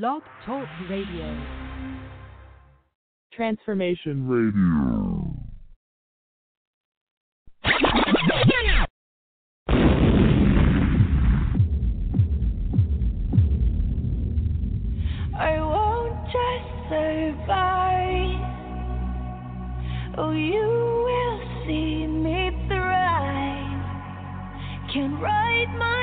Blog Talk Radio. Transformation Radio. I won't just survive. Oh, you will see me thrive. Can write my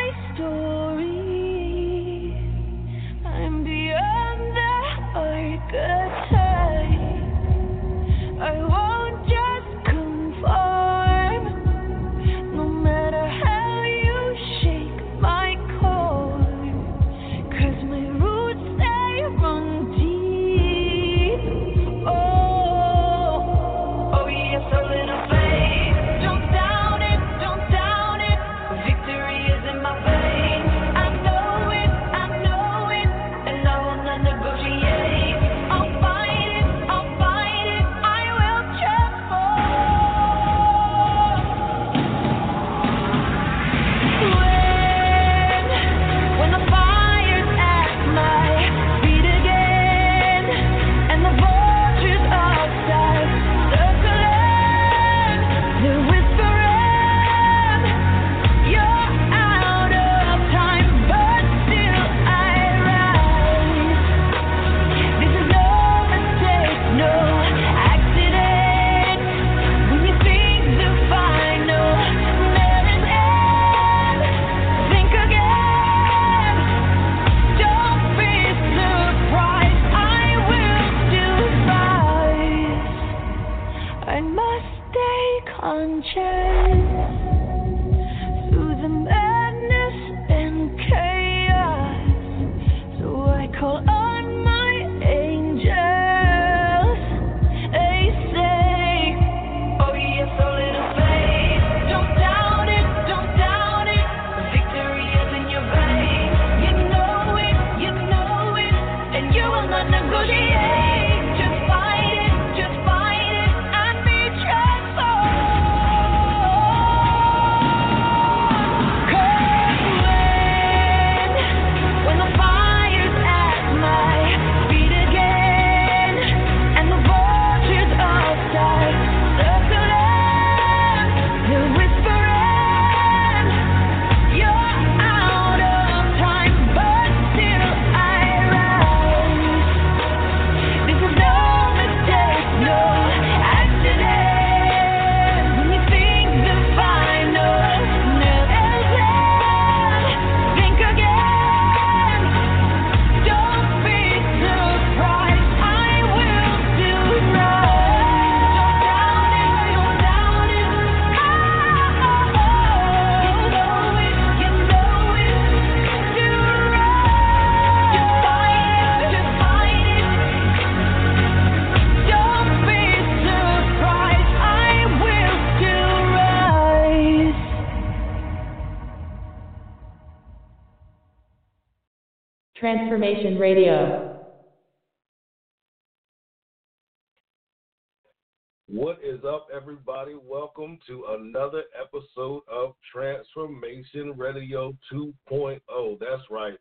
What is up, everybody? Welcome to another episode of Transformation Radio 2.0. That's right,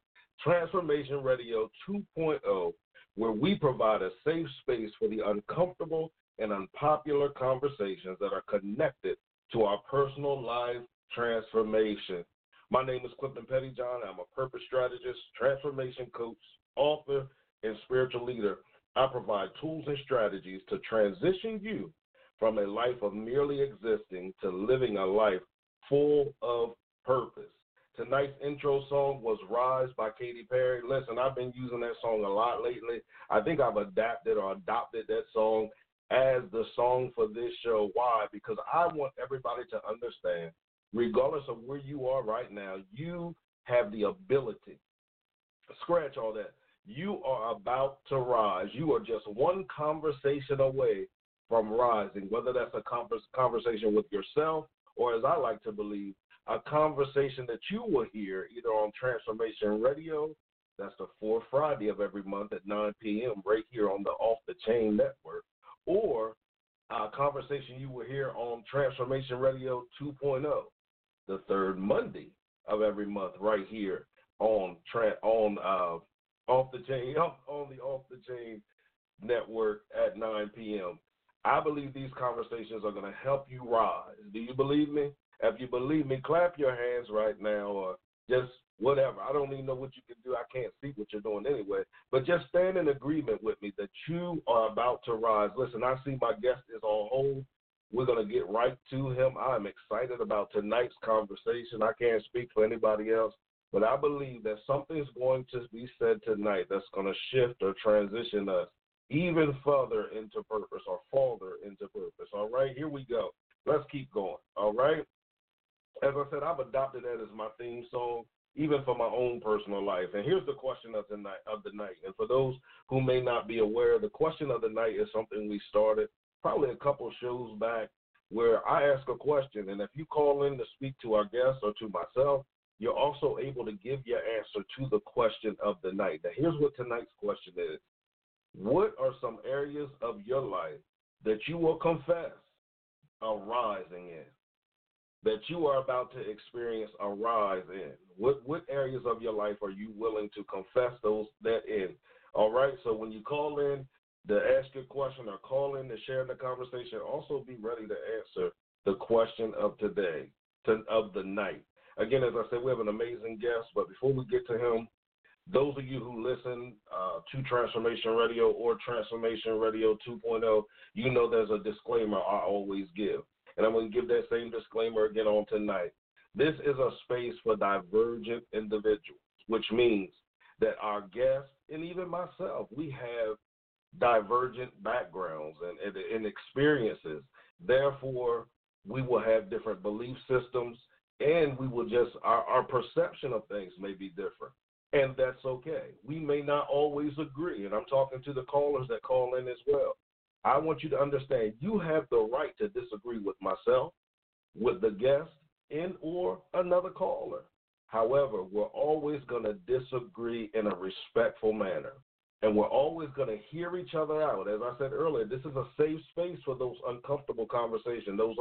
Transformation Radio 2.0, where we provide a safe space for the uncomfortable and unpopular conversations that are connected to our personal life transformation. My name is Clifton Pettyjohn. I'm a purpose strategist, transformation coach, author, and spiritual leader. I provide tools and strategies to transition you from a life of merely existing to living a life full of purpose. Tonight's intro song was Rise by Katy Perry. Listen, I've been using that song a lot lately. I think I've adapted or adopted that song as the song for this show. Why? Because I want everybody to understand, regardless of where you are right now, you have the ability. Scratch all that. You are about to rise. You are just one conversation away from rising, whether that's a conversation with yourself or, as I like to believe, a conversation that you will hear either on Transformation Radio, that's the fourth Friday of every month at 9 p.m., right here on the Off the Chain Network, or a conversation you will hear on Transformation Radio 2.0, the third Monday of every month, right here on on uh, Off the Chain on the Off the Chain Network at 9 p.m. I believe these conversations are going to help you rise. Do you believe me? If you believe me, clap your hands right now or just whatever. I don't even know what you can do. I can't see what you're doing anyway. But just stand in agreement with me that you are about to rise. Listen, I see my guest is on hold. We're going to get right to him. I'm excited about tonight's conversation. I can't speak for anybody else, but I believe that something's going to be said tonight that's going to shift or transition us even further into purpose or farther into purpose. All right, here we go. Let's keep going. All right. As I said, I've adopted that as my theme song, even for my own personal life. And here's the question of the night. Of the night. And for those who may not be aware, the question of the night is something we started probably a couple shows back, where I ask a question, and if you call in to speak to our guests or to myself, you're also able to give your answer to the question of the night. Now, here's what tonight's question is what are some areas of your life that you will confess a rising in? That you are about to experience a rise in? What what areas of your life are you willing to confess those that in? All right. So when you call in to ask your question or call in to share the conversation, also be ready to answer the question of today, to, of the night. Again, as I said, we have an amazing guest, but before we get to him, those of you who listen uh, to Transformation Radio or Transformation Radio 2.0, you know there's a disclaimer I always give. And I'm going to give that same disclaimer again on tonight. This is a space for divergent individuals, which means that our guests and even myself, we have divergent backgrounds and, and, and experiences. Therefore, we will have different belief systems and we will just, our, our perception of things may be different and that's okay. We may not always agree, and I'm talking to the callers that call in as well. I want you to understand you have the right to disagree with myself, with the guest, and or another caller. However, we're always going to disagree in a respectful manner. And we're always going to hear each other out. As I said earlier, this is a safe space for those uncomfortable conversations, those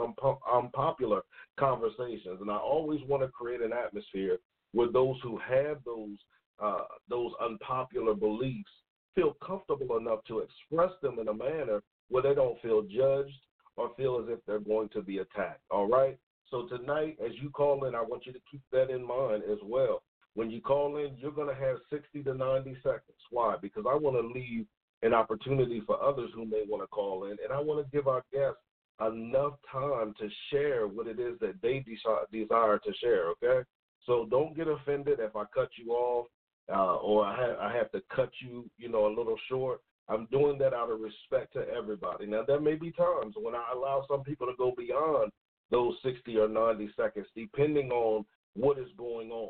unpopular conversations. And I always want to create an atmosphere where those who have those uh, those unpopular beliefs feel comfortable enough to express them in a manner where they don't feel judged or feel as if they're going to be attacked. All right. So tonight, as you call in, I want you to keep that in mind as well. When you call in, you're going to have 60 to 90 seconds. Why? Because I want to leave an opportunity for others who may want to call in, and I want to give our guests enough time to share what it is that they desire to share. Okay. So don't get offended if I cut you off uh, or I have, I have to cut you, you know, a little short. I'm doing that out of respect to everybody. Now, there may be times when I allow some people to go beyond those 60 or 90 seconds, depending on what is going on.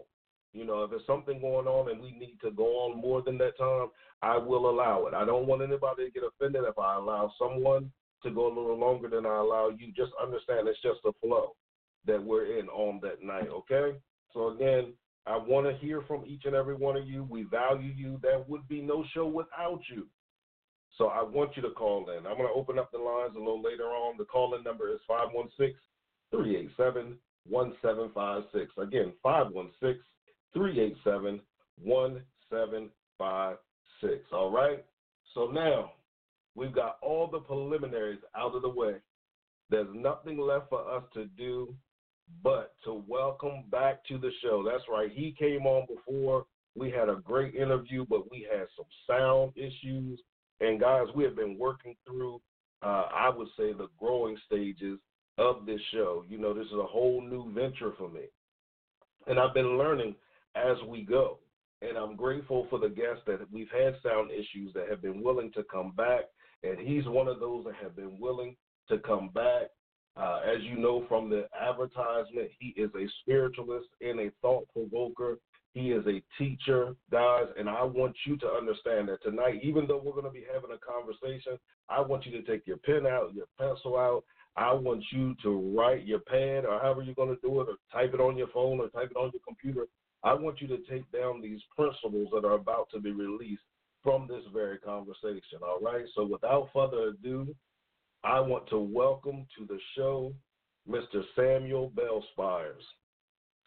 You know, if there's something going on and we need to go on more than that time, I will allow it. I don't want anybody to get offended if I allow someone to go a little longer than I allow you. Just understand it's just a flow that we're in on that night, okay? So again, I want to hear from each and every one of you. We value you. There would be no show without you. So I want you to call in. I'm going to open up the lines a little later on. The call in number is 516 387 1756. Again, 516 387 1756. All right? So now we've got all the preliminaries out of the way. There's nothing left for us to do but to welcome back to the show. That's right. He came on before. We had a great interview, but we had some sound issues. And guys, we have been working through, uh, I would say, the growing stages of this show. You know, this is a whole new venture for me. And I've been learning as we go. And I'm grateful for the guests that we've had sound issues that have been willing to come back. And he's one of those that have been willing to come back. Uh, as you know from the advertisement, he is a spiritualist and a thought provoker. He is a teacher, guys, and I want you to understand that tonight, even though we're going to be having a conversation, I want you to take your pen out, your pencil out. I want you to write your pad or however you're going to do it, or type it on your phone or type it on your computer. I want you to take down these principles that are about to be released from this very conversation. All right. So without further ado, I want to welcome to the show Mr. Samuel Bell Spires.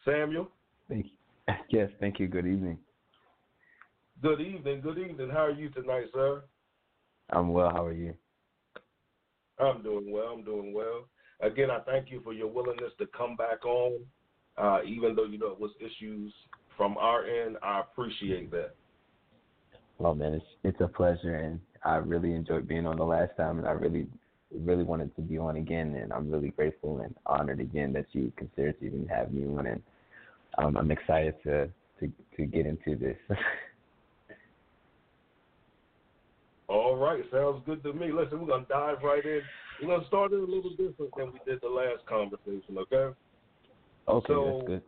Samuel. Thank you. Yes, thank you. Good evening. Good evening. Good evening. How are you tonight, sir? I'm well. How are you? I'm doing well. I'm doing well. Again, I thank you for your willingness to come back on, uh, even though you know it was issues from our end. I appreciate that. Well, man, it's it's a pleasure, and I really enjoyed being on the last time, and I really really wanted to be on again, and I'm really grateful and honored again that you considered to even have me on, and um, I'm excited to to to get into this. All right, sounds good to me. Listen, we're gonna dive right in. We're gonna start it a little different than we did the last conversation. Okay. Okay, So- that's good.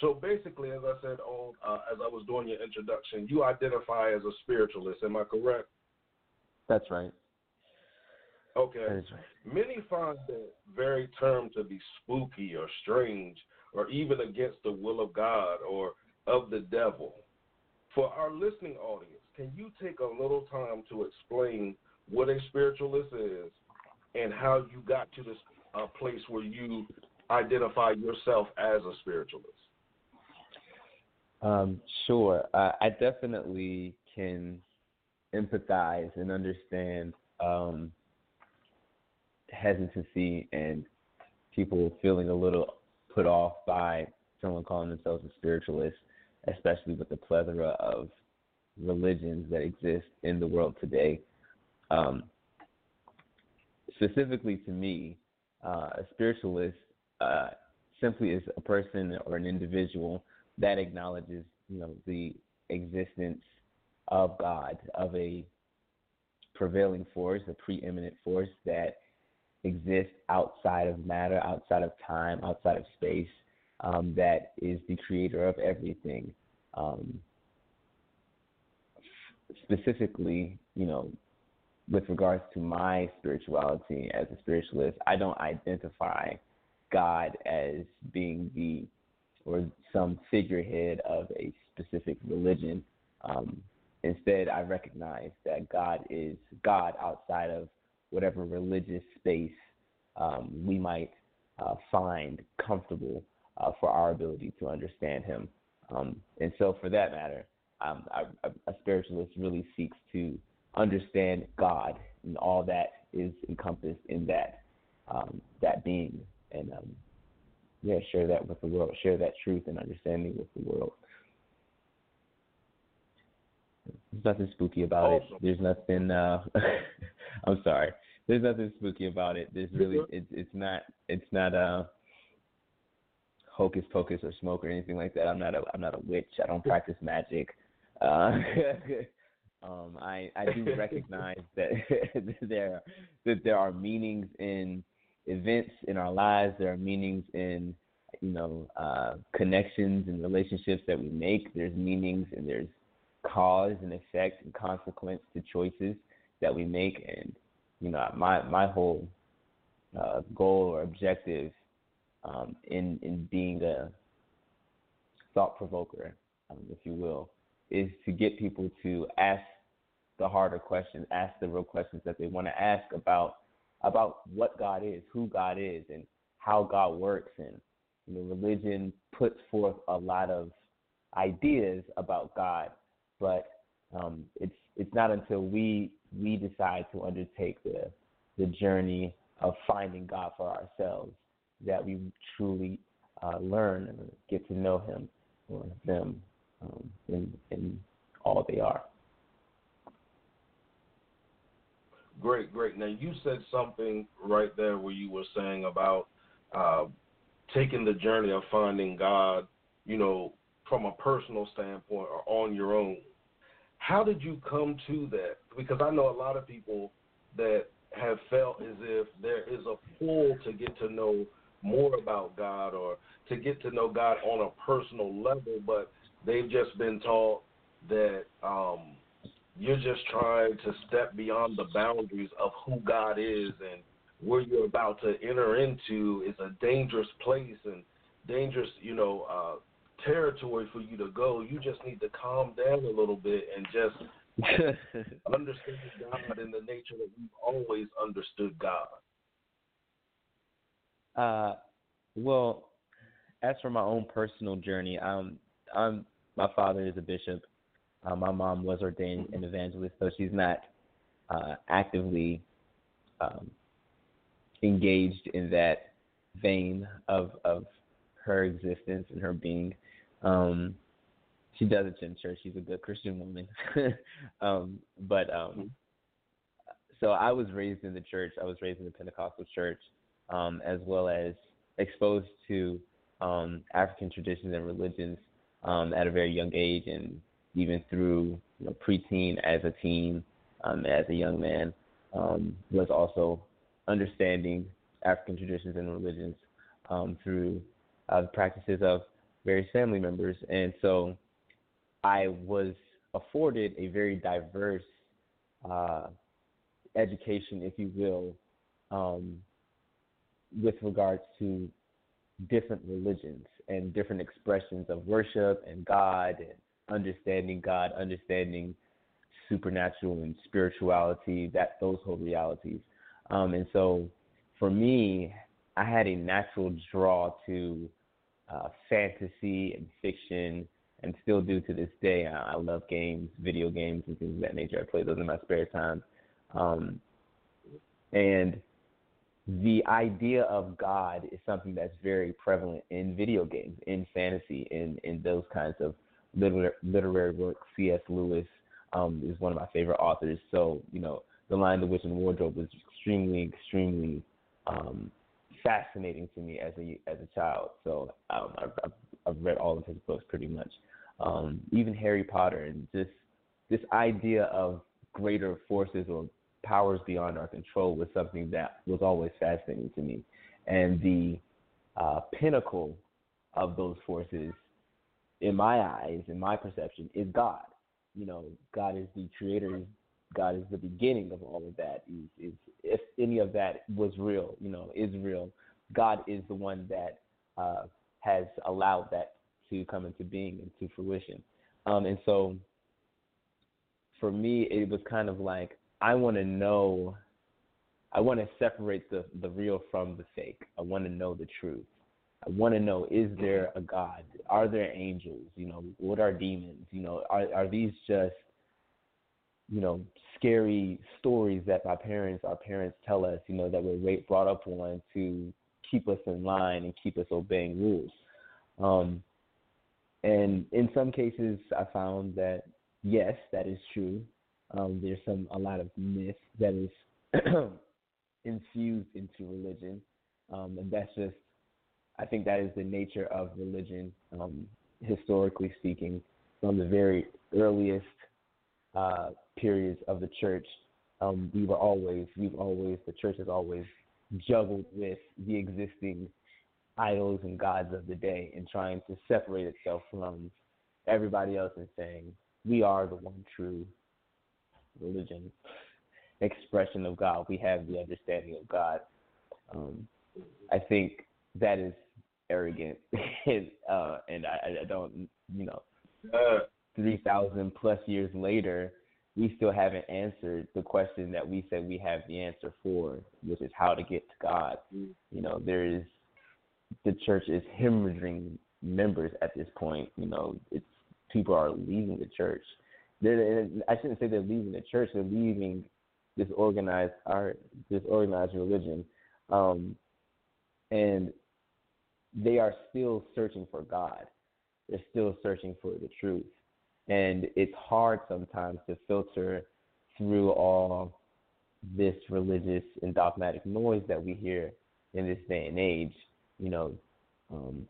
So basically, as I said on uh, as I was doing your introduction, you identify as a spiritualist. Am I correct? That's right. Okay. That is right. Many find that very term to be spooky or strange or even against the will of God or of the devil. For our listening audience, can you take a little time to explain what a spiritualist is and how you got to this uh, place where you identify yourself as a spiritualist? Um, sure. Uh, I definitely can empathize and understand um, hesitancy and people feeling a little put off by someone calling themselves a spiritualist, especially with the plethora of religions that exist in the world today. Um, specifically to me, uh, a spiritualist uh, simply is a person or an individual that acknowledges, you know, the existence of God, of a prevailing force, a preeminent force that exists outside of matter, outside of time, outside of space, um, that is the creator of everything. Um, specifically, you know, with regards to my spirituality as a spiritualist, I don't identify God as being the or some figurehead of a specific religion. Um, instead, I recognize that God is God outside of whatever religious space um, we might uh, find comfortable uh, for our ability to understand Him. Um, and so, for that matter, um, a, a spiritualist really seeks to understand God and all that is encompassed in that um, that being, and um, yeah, share that with the world, share that truth and understanding with the world. There's nothing spooky about Awesome. it. There's nothing. Uh, I'm sorry. There's nothing spooky about it. There's really. It's it's not. It's not uh hocus pocus or smoke or anything like that. I'm not a. I'm not a witch. I don't practice magic. Uh, um, I I do recognize that there that there are meanings in events in our lives. There are meanings in you know uh, connections and relationships that we make. There's meanings and there's cause and effect and consequence to choices that we make. And you know my my whole uh, goal or objective um, in in being a thought provoker, um, if you will, is to get people to ask the harder questions, ask the real questions that they want to ask about about what God is, who God is, and how God works. And you know, religion puts forth a lot of ideas about God, but um, it's it's not until we we decide to undertake the the journey of finding God for ourselves that we truly uh, learn and get to know Him or them um, in in all they are. Great, great. Now you said something right there where you were saying about uh, taking the journey of finding God, you know, from a personal standpoint or on your own. How did you come to that? Because I know a lot of people that have felt as if there is a pull to get to know more about God or to get to know God on a personal level, but they've just been taught that um, you're just trying to step beyond the boundaries of who God is and where you're about to enter into is a dangerous place and dangerous, you know, uh, territory for you to go. You just need to calm down a little bit and just understand God in the nature that you've always understood God. Uh, well, as for my own personal journey, um, I'm my father is a bishop. Uh, my mom was ordained an evangelist, so she's not uh, actively um, engaged in that vein of of her existence and her being. Um, she does in church. She's a good Christian woman. um, but um, so I was raised in the church. I was raised in the Pentecostal church, um, as well as exposed to um, African traditions and religions um, at a very young age, and even through you know, preteen as a teen, um, as a young man, um, was also understanding African traditions and religions um, through uh, the practices of various family members, and so I was afforded a very diverse uh, education, if you will, um, with regards to different religions and different expressions of worship and God and understanding God, understanding supernatural and spirituality, that those whole realities. Um, and so for me, I had a natural draw to uh, fantasy and fiction, and still do to this day. I, I love games, video games, and things of that nature. I play those in my spare time. Um, and the idea of God is something that's very prevalent in video games, in fantasy, in in those kinds of literary, literary work. C.S. Lewis um, is one of my favorite authors. So you know, The Lion, the Witch, and the Wardrobe was extremely, extremely um, fascinating to me as a as a child. So um, I've, I've read all of his books pretty much. Um, even Harry Potter and just this idea of greater forces or powers beyond our control was something that was always fascinating to me. And the uh, pinnacle of those forces, in my eyes, in my perception, is God. You know, God is the creator. God is the beginning of all of that. Is, is if any of that was real, you know, is real. God is the one that uh, has allowed that to come into being and to fruition. Um, and so, for me, it was kind of like I want to know. I want to separate the the real from the fake. I want to know the truth. I want to know: is there a God? Are there angels? You know, what are demons? You know, are are these just you know scary stories that my parents, our parents, tell us? You know, that we're brought up on to keep us in line and keep us obeying rules. Um, and in some cases, I found that yes, that is true. Um, there's some a lot of myth that is infused into religion, um, and that's just I think that is the nature of religion, um, historically speaking, from the very earliest uh, periods of the church. Um, we were always, we've always, the church has always juggled with the existing idols and gods of the day and trying to separate itself from everybody else and saying we are the one true religion expression of God. We have the understanding of God. Um, I think that is arrogant, and, uh, and I, I don't, you know, uh, three thousand plus years later, we still haven't answered the question that we said we have the answer for, which is how to get to God. Mm. You know, there is the church is hemorrhaging members at this point. You know, it's people are leaving the church. They're, I shouldn't say they're leaving the church. They're leaving this organized art, this organized religion, um, and they are still searching for God. They're still searching for the truth. And it's hard sometimes to filter through all this religious and dogmatic noise that we hear in this day and age. You know, um,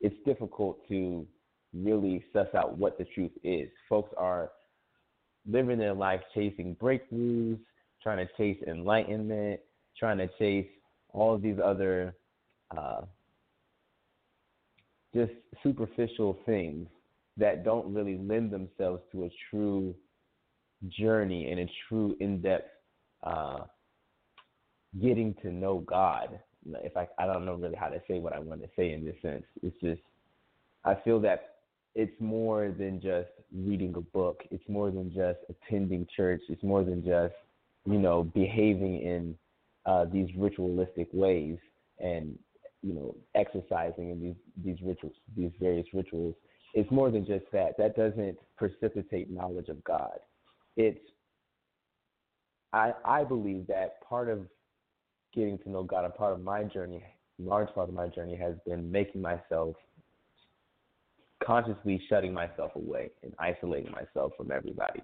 it's difficult to really suss out what the truth is. Folks are living their life chasing breakthroughs, trying to chase enlightenment, trying to chase all of these other uh, just superficial things that don't really lend themselves to a true journey and a true in-depth uh, getting to know God. If I I don't know really how to say what I want to say in this sense. It's just I feel that it's more than just reading a book. It's more than just attending church. It's more than just you know behaving in uh, these ritualistic ways and you know exercising in these these rituals, these various rituals. It's more than just that. That doesn't precipitate knowledge of God. It's I I believe that part of getting to know God, a part of my journey, large part of my journey has been making myself consciously shutting myself away and isolating myself from everybody,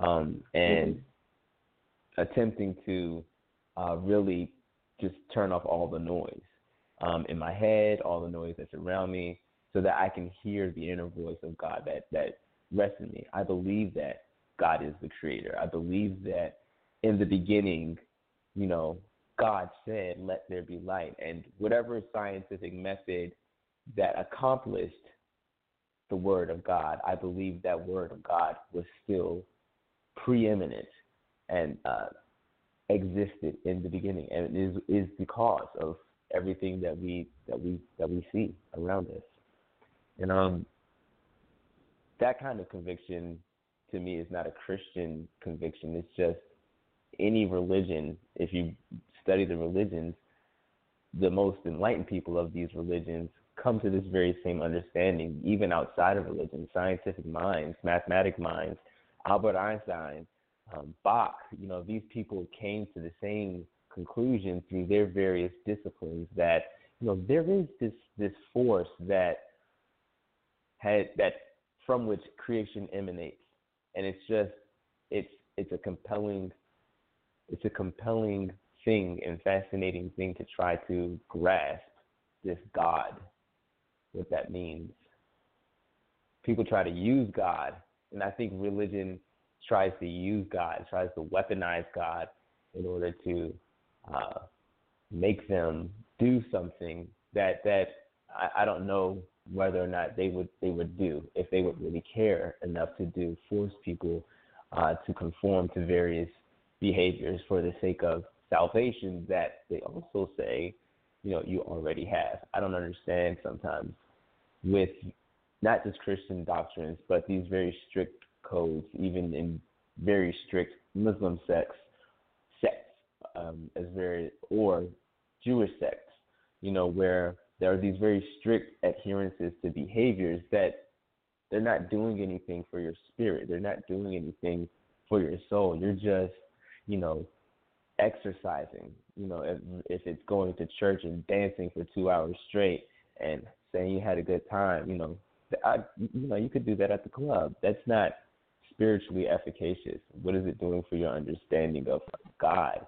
um, and mm-hmm. attempting to uh, really just turn off all the noise um, in my head, all the noise that's around me, so that I can hear the inner voice of God that that rests in me. I believe that God is the creator. I believe that in the beginning, you know, God said, "Let there be light," and whatever scientific method that accomplished the word of God, I believe that word of God was still preeminent and uh, existed in the beginning, and is is the cause of everything that we that we that we see around us. And um, that kind of conviction to me is not a Christian conviction. It's just any religion. If you study the religions, the most enlightened people of these religions come to this very same understanding, even outside of religion, scientific minds, mathematic minds, Albert Einstein, um, Bach, you know, these people came to the same conclusion through their various disciplines that, you know, there is this, this force that had, that from which creation emanates. And it's just, it's, it's a compelling, it's a compelling thing and fascinating thing to try to grasp this God what that means. People try to use God, and I think religion tries to use God, tries to weaponize God in order to uh, make them do something that that I, I don't know whether or not they would they would do if they would really care enough to do force people uh, to conform to various behaviors for the sake of salvation that they also say you know you already have. I don't understand sometimes with not just Christian doctrines, but these very strict codes, even in very strict Muslim sects, sects um, as very or Jewish sects, you know, where there are these very strict adherences to behaviors that they're not doing anything for your spirit. They're not doing anything for your soul. You're just, you know, exercising. You know, if, if it's going to church and dancing for two hours straight and saying you had a good time, you know, I, you know, you could do that at the club. That's not spiritually efficacious. What is it doing for your understanding of God?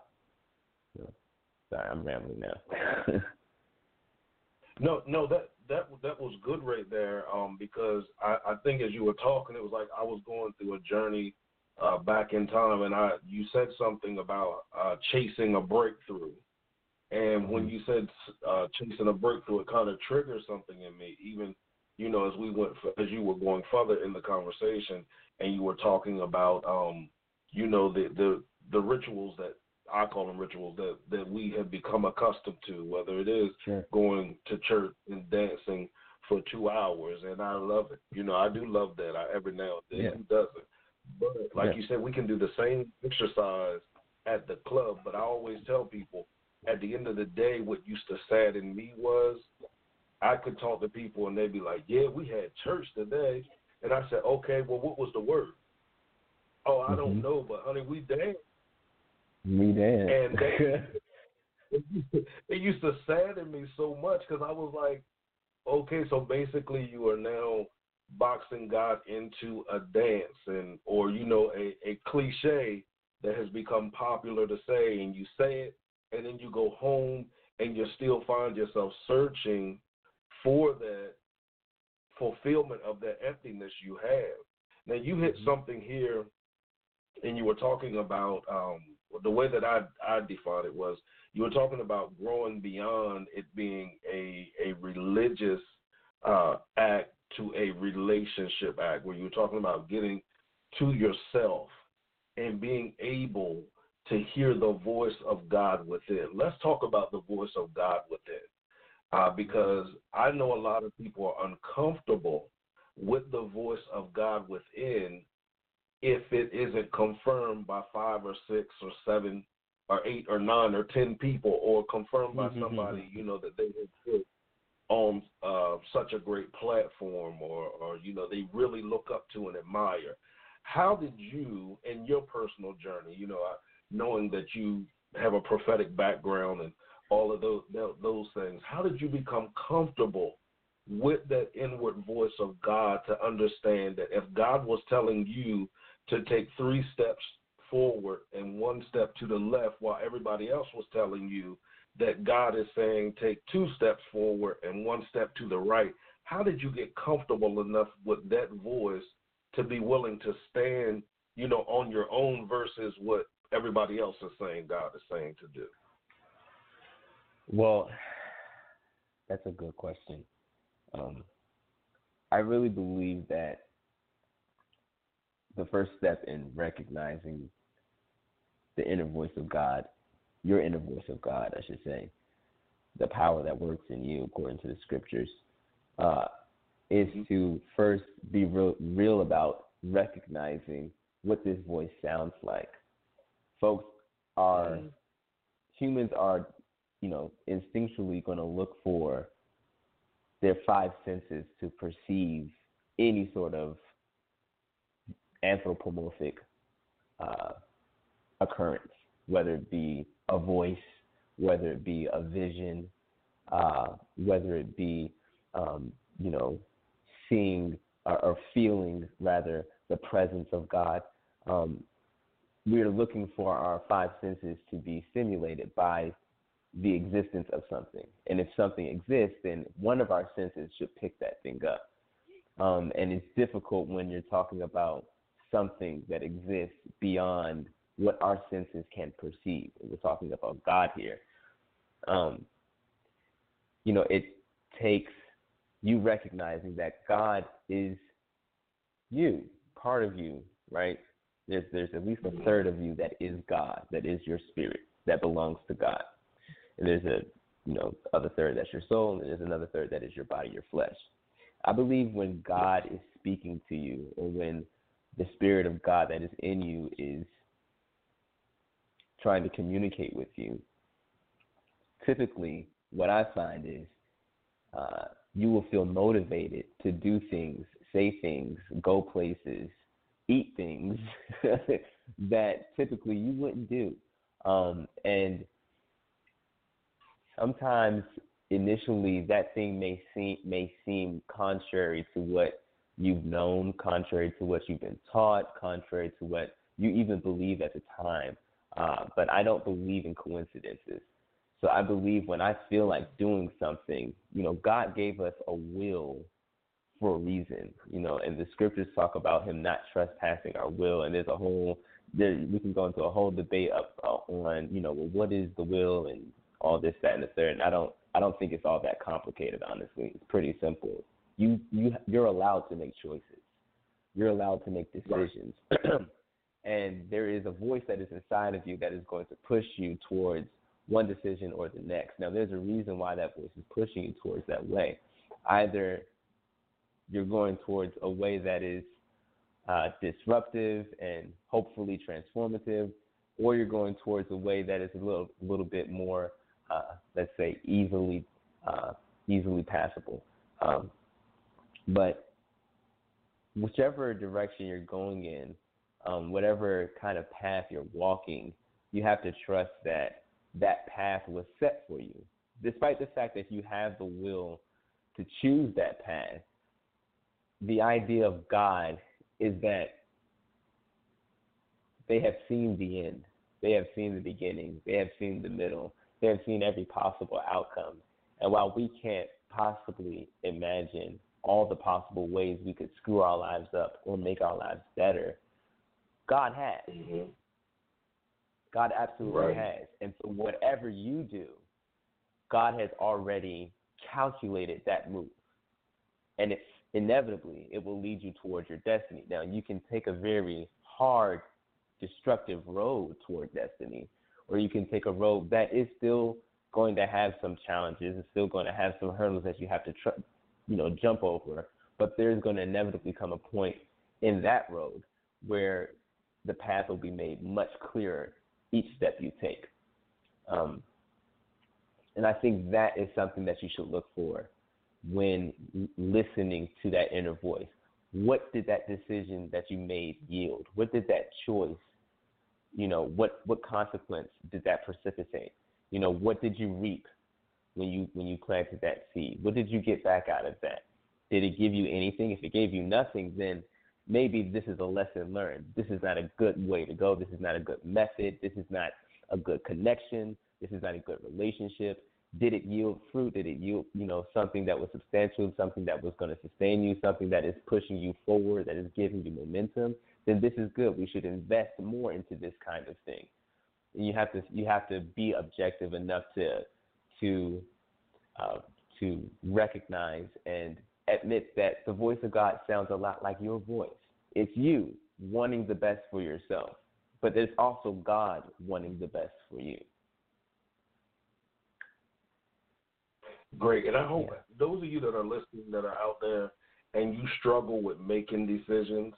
sorry, I'm rambling now. no, no, that that that was good right there. Um, because I, I think as you were talking, it was like I was going through a journey uh, back in time, and I you said something about uh, chasing a breakthrough, and when mm-hmm. you said uh, chasing a breakthrough, it kind of triggered something in me. Even you know, as we went, as you were going further in the conversation, and you were talking about, um, you know, the the the rituals that I call them rituals that that we have become accustomed to, whether it is sure. going to church and dancing for two hours, and I love it. You know, I do love that. I every now and then yeah. who doesn't? But like yeah. you said, we can do the same exercise at the club. But I always tell people at the end of the day, what used to sadden me was I could talk to people and they'd be like, "Yeah, we had church today," and I said, "Okay, well, what was the word?" Oh, I mm-hmm. don't know, but honey, we danced. We danced. And they, it used to sadden me so much because I was like, okay, so basically you are now boxing God into a dance and or you know a, a cliche that has become popular to say and you say it and then you go home and you still find yourself searching for that fulfillment of that emptiness you have. Now you hit Mm-hmm. something here and you were talking about um, the way that I I defined it was you were talking about growing beyond it being a a religious uh, act to a relationship act, where you were talking about getting to yourself and being able to hear the voice of God within. Let's talk about the voice of God within, uh, because I know a lot of people are uncomfortable with the voice of God within if it isn't confirmed by five or six or seven or eight or nine or ten people or confirmed by Mhm. somebody you know that they have put on uh, such a great platform or or you know they really look up to and admire how did you in your personal journey you know uh, knowing that you have a prophetic background and all of those those things how did you become comfortable with that inward voice of God to understand that if God was telling you to take three steps forward and one step to the left while everybody else was telling you that God is saying take two steps forward and one step to the right. How did you get comfortable enough with that voice to be willing to stand, you know, on your own versus what everybody else is saying God is saying to do? Well, that's a good question. Um, I really believe that the first step in recognizing the inner voice of God, your inner voice of God, I should say, the power that works in you according to the scriptures, uh, is to first be real, real about recognizing what this voice sounds like. Folks are humans are, you know, instinctually going to look for their five senses to perceive any sort of anthropomorphic uh, occurrence, whether it be a voice, whether it be a vision, uh, whether it be, um, you know, seeing or, or feeling rather the presence of God. Um, we are looking for our five senses to be stimulated by the existence of something. And if something exists, then one of our senses should pick that thing up. Um, and it's difficult when you're talking about something that exists beyond what our senses can perceive. We're talking about God here. Um, you know, it takes you recognizing that God is you, part of you, right? There's there's at least a third of you that is God, that is your spirit, that belongs to God. And there's a you know other third that's your soul, and there's another third that is your body, your flesh. I believe when God is speaking to you, or when the spirit of God that is in you is trying to communicate with you, typically what I find is uh, you will feel motivated to do things, say things, go places, eat things that typically you wouldn't do. Um, and sometimes initially that thing may seem may seem contrary to what you've known, contrary to what you've been taught, contrary to what you even believe at the time. Uh, but I don't believe in coincidences. So I believe when I feel like doing something, you know, God gave us a will for a reason, you know, and the scriptures talk about Him not trespassing our will, and there's a whole there we can go into a whole debate up uh, on, you know, well, what is the will and all this, that, and the third. And I don't I don't think it's all that complicated, honestly. It's pretty simple. You you you're allowed to make choices. You're allowed to make decisions. and there is a voice that is inside of you that is going to push you towards one decision or the next. Now, there's a reason why that voice is pushing you towards that way. Either you're going towards a way that is uh, disruptive and hopefully transformative, or you're going towards a way that is a little, little bit more, uh, let's say, easily, uh, easily passable. Um, but whichever direction you're going in, um, whatever kind of path you're walking, you have to trust that that path was set for you. Despite the fact that you have the will to choose that path, the idea of God is that they have seen the end. They have seen the beginning. They have seen the middle. They have seen every possible outcome. And while we can't possibly imagine all the possible ways we could screw our lives up or make our lives better, God has. Mm-hmm. God absolutely Right. has. And so whatever you do, God has already calculated that move. And it's inevitably it will lead you towards your destiny. Now you can take a very hard, destructive road toward destiny, or you can take a road that is still going to have some challenges, it's still going to have some hurdles that you have to tr- you know, jump over. But there's going to inevitably come a point in that road where the path will be made much clearer each step you take. Um, and I think that is something that you should look for when listening to that inner voice. What did that decision that you made yield? What did that choice, you know, what what consequence did that precipitate? You know, what did you reap when you when you planted that seed? What did you get back out of that? Did it give you anything? If it gave you nothing, then maybe this is a lesson learned. This is not a good way to go. This is not a good method. This is not a good connection. This is not a good relationship. Did it yield fruit? Did it yield, you know, something that was substantial, something that was going to sustain you, something that is pushing you forward, that is giving you momentum? Then this is good. We should invest more into this kind of thing. And you have to you have to be objective enough to to uh, to recognize and admit that the voice of God sounds a lot like your voice. It's you wanting the best for yourself, but there's also God wanting the best for you. Great. And I hope Yeah. those of you that are listening that are out there and you struggle with making decisions,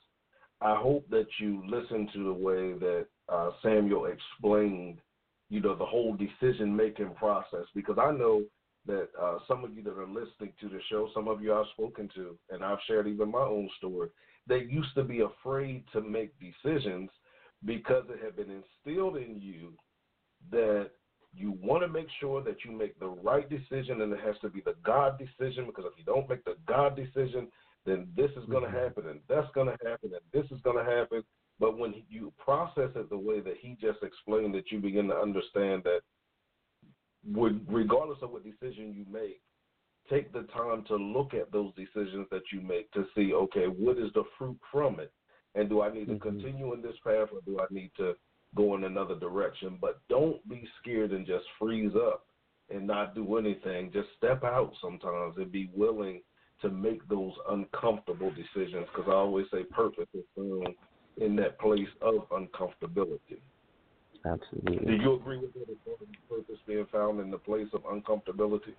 I hope that you listen to the way that uh, Samuel explained, you know, the whole decision making process. Because I know that uh, some of you that are listening to the show, some of you I've spoken to, and I've shared even my own story, they used to be afraid to make decisions because it had been instilled in you that you want to make sure that you make the right decision and it has to be the God decision because if you don't make the God decision, then this is going to Mhm. happen and that's going to happen and this is going to happen. But when you process it the way that he just explained, that you begin to understand that regardless of what decision you make, take the time to look at those decisions that you make to see, okay, what is the fruit from it? And do I need to Mhm. continue in this path or do I need to go in another direction? But don't be scared and just freeze up and not do anything. Just step out sometimes and be willing to make those uncomfortable decisions because I always say purpose is found in that place of uncomfortability. Absolutely. Do you agree with that purpose being found in the place of uncomfortability?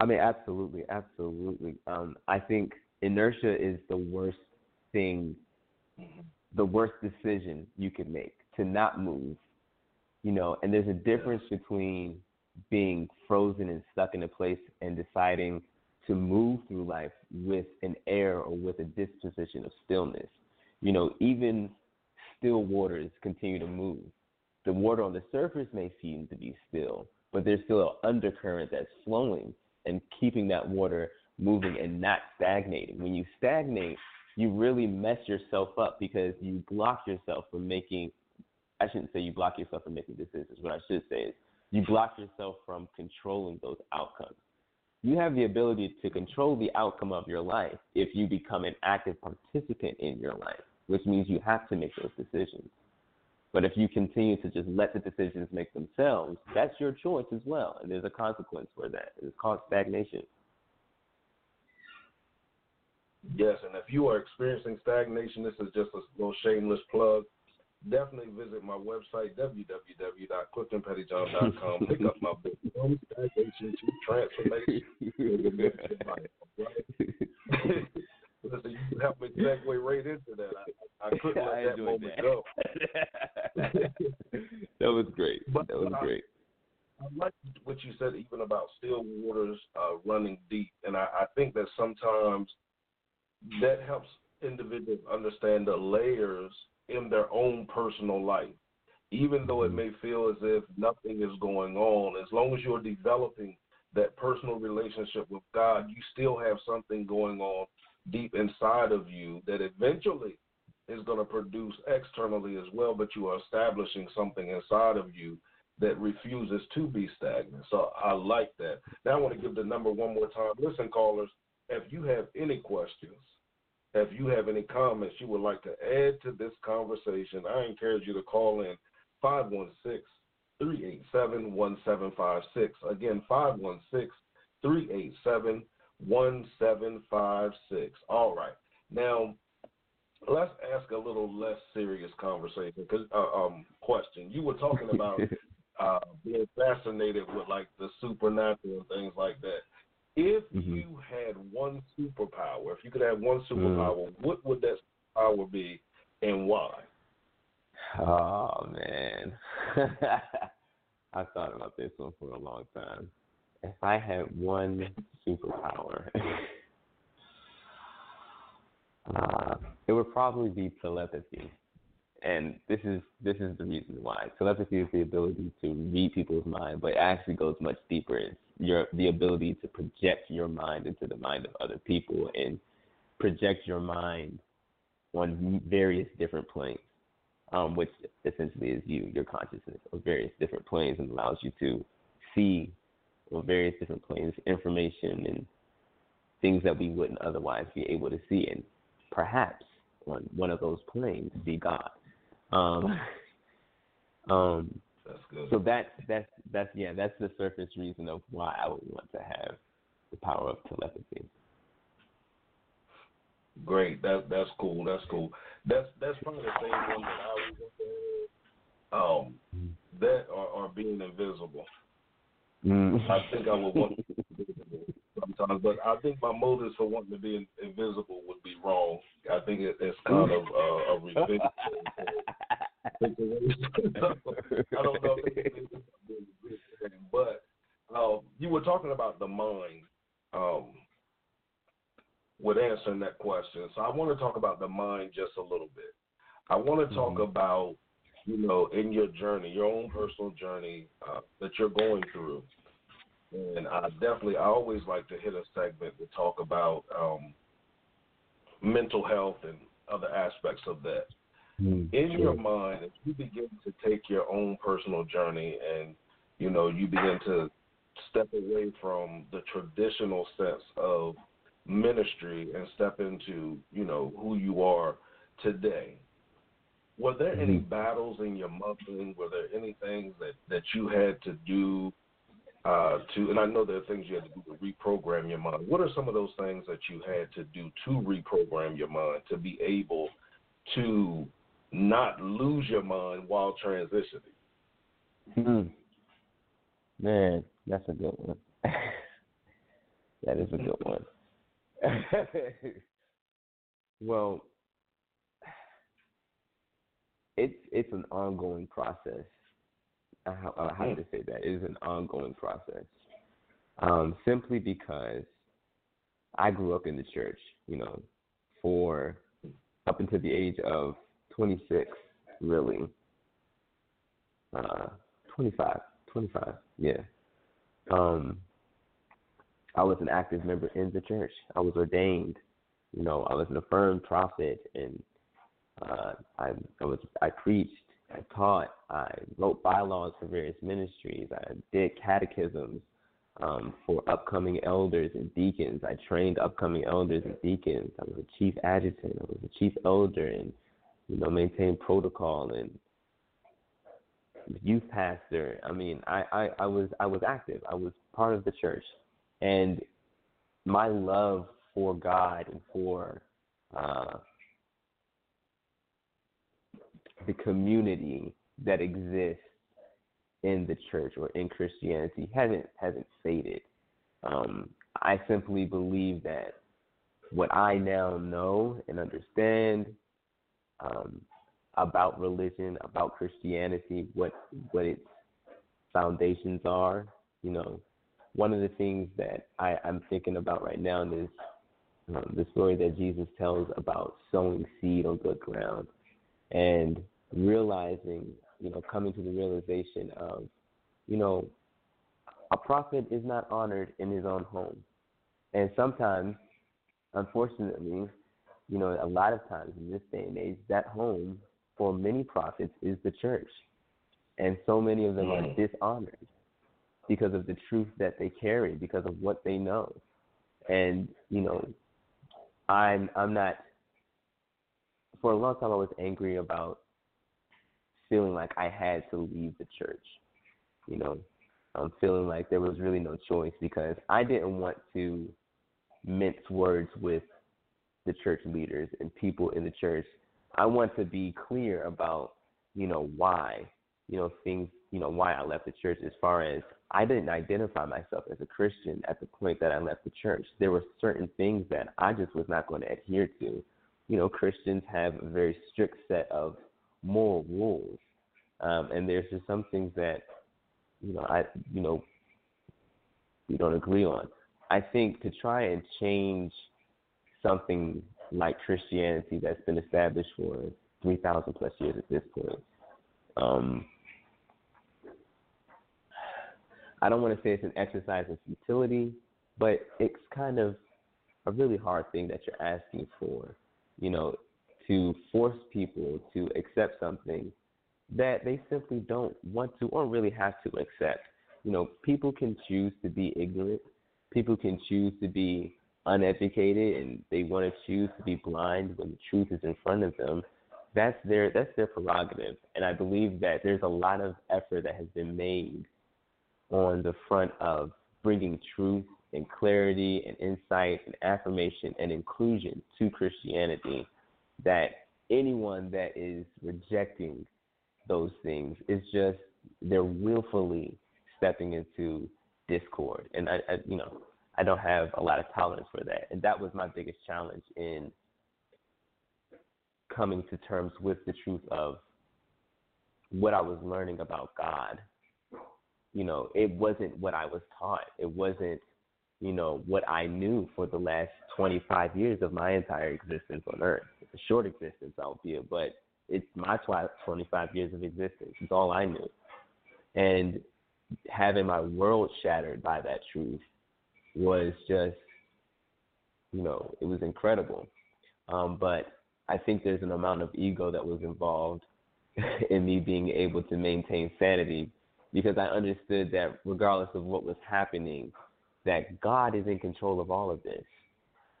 I mean, absolutely, absolutely. Um, I think inertia is the worst thing, the worst decision you can make to not move. You know, and there's a difference between being frozen and stuck in a place and deciding to move through life with an air or with a disposition of stillness. You know, even still waters continue to move. The water on the surface may seem to be still, but there's still an undercurrent that's flowing and keeping that water moving and not stagnating. When you stagnate, you really mess yourself up because you block yourself from making I shouldn't say you block yourself from making decisions. What I should say is you block yourself from controlling those outcomes. You have the ability to control the outcome of your life if you become an active participant in your life, which means you have to make those decisions. But if you continue to just let the decisions make themselves, that's your choice as well. And there's a consequence for that. It's called stagnation. Yes, and if you are experiencing stagnation, this is just a little shameless plug. Definitely visit my website, www.cliftonpettyjohn.com. Pick up my book, From Stagnation to Transformation. Your life, right? Listen, you helped me segue right into that. I, couldn't let I that moment that. go. that was great. But, that was uh, great. I like what you said, even about still waters uh, running deep, and I, I think that sometimes that helps individuals understand the layers in their own personal life. even though it may feel as if nothing is going on, as long as you're developing that personal relationship with God, you still have something going on deep inside of you that eventually is going to produce externally as well, but you are establishing something inside of you that refuses to be stagnant. So I like that. Now I want to give the number one more time. Listen, callers, if you have any questions, if you have any comments you would like to add to this conversation, I encourage you to call in 516 387 1756. Again, 516 387 1756. All right. Now, let's ask a little less serious conversation cause, uh, um, question. You were talking about uh, being fascinated with like the supernatural and things like that. If Mhm. you had one superpower, if you could have one Mm. superpower, what would that power be and why? Oh man, I thought about this one for a long time. If I had one superpower, uh, it would probably be telepathy, and this is this is the reason why. Telepathy is the ability to read people's mind, but it actually goes much deeper. It's your the ability to project your mind into the mind of other people and project your mind on various different planes um, which essentially is you, your consciousness, on various different planes, and allows you to see on various different planes information and things that we wouldn't otherwise be able to see, and perhaps on one of those planes be God. Um, um, That's good. so that's that's that's yeah, that's the surface reason of why I would want to have the power of telepathy. Great. That that's cool. That's cool. That's that's probably the same one that I was um that or, or being invisible. Mm. I think I would want to be invisible sometimes, but I think my motives for wanting to be invisible wrong. I think it, it's kind of uh, a revenge. I don't know if it's a good thing, but uh, you were talking about the mind um, with answering that question. So I want to talk about the mind just a little bit. I want to talk Mhm. about, you know, in your journey, your own personal journey uh, that you're going through. And I definitely, I always like to hit a segment to talk about um, mental health and other aspects of that Mm, in your mind, if you begin to take your own personal journey and you know you begin to step away from the traditional sense of ministry and step into you know who you are today, were there any Mhm. battles in your mothering? Were there any things that that you had to do uh, to? And I know there are things you had to do to reprogram your mind. What are some of those things that you had to do to reprogram your mind to be able to not lose your mind while transitioning. Hmm. Man, that's a good one. that is a good one. well, it's it's an ongoing process. I, how, uh, how to say that? It is an ongoing process. Um, simply because I grew up in the church, you know, for up until the age of 26, really. Uh, 25, 25, yeah. Um, I was an active member in the church. I was ordained. You know, I was an affirmed prophet, and uh, I, I was I preached, I taught, I wrote bylaws for various ministries. I did catechisms um, for upcoming elders and deacons. I trained upcoming elders and deacons. I was a chief adjutant. I was a chief elder, and you know, maintained protocol and youth pastor. I mean, I, I, I was I was active. I was part of the church, and my love for God and for uh, the community that exists in the church or in Christianity hasn't hasn't faded. Um, I simply believe that what I now know and understand um, about religion, about Christianity, what what its foundations are. You know, one of the things that I, I'm thinking about right now is um, the story that Jesus tells about sowing seed on good ground and realizing you know, coming to the realization of, you know, a prophet is not honored in his own home. And sometimes, unfortunately, you know, a lot of times in this day and age, that home for many prophets is the church. And so many of them are mm. dishonored because of the truth that they carry, because of what they know. And, you know, I'm I'm not for a long time I was angry about feeling like I had to leave the church. You know, I'm feeling like there was really no choice because I didn't want to mince words with the church leaders and people in the church. I want to be clear about, you know, why, you know, things, you know, why I left the church as far as I didn't identify myself as a Christian at the point that I left the church. There were certain things that I just was not going to adhere to. You know, Christians have a very strict set of moral rules. Um, and there's just some things that, you know, I, you know, we don't agree on. I think to try and change something like Christianity that's been established for 3,000 plus years at this point, um, I don't want to say it's an exercise in futility, but it's kind of a really hard thing that you're asking for, you know, to force people to accept something that they simply don't want to or really have to accept. You know, people can choose to be ignorant, people can choose to be uneducated and they want to choose to be blind when the truth is in front of them. That's their that's their prerogative. And I believe that there's a lot of effort that has been made on the front of bringing truth and clarity and insight and affirmation and inclusion to Christianity that anyone that is rejecting those things is just they're willfully stepping into discord. And I, I you know I don't have a lot of tolerance for that. And that was my biggest challenge in coming to terms with the truth of what I was learning about God. You know, it wasn't what I was taught. It wasn't, you know, what I knew for the last 25 years of my entire existence on Earth. It's a short existence, albeit, but it's my 25 years of existence. It's all I knew. And having my world shattered by that truth was just, you know, it was incredible. Um, but I think there's an amount of ego that was involved in me being able to maintain sanity because I understood that regardless of what was happening, that God is in control of all of this.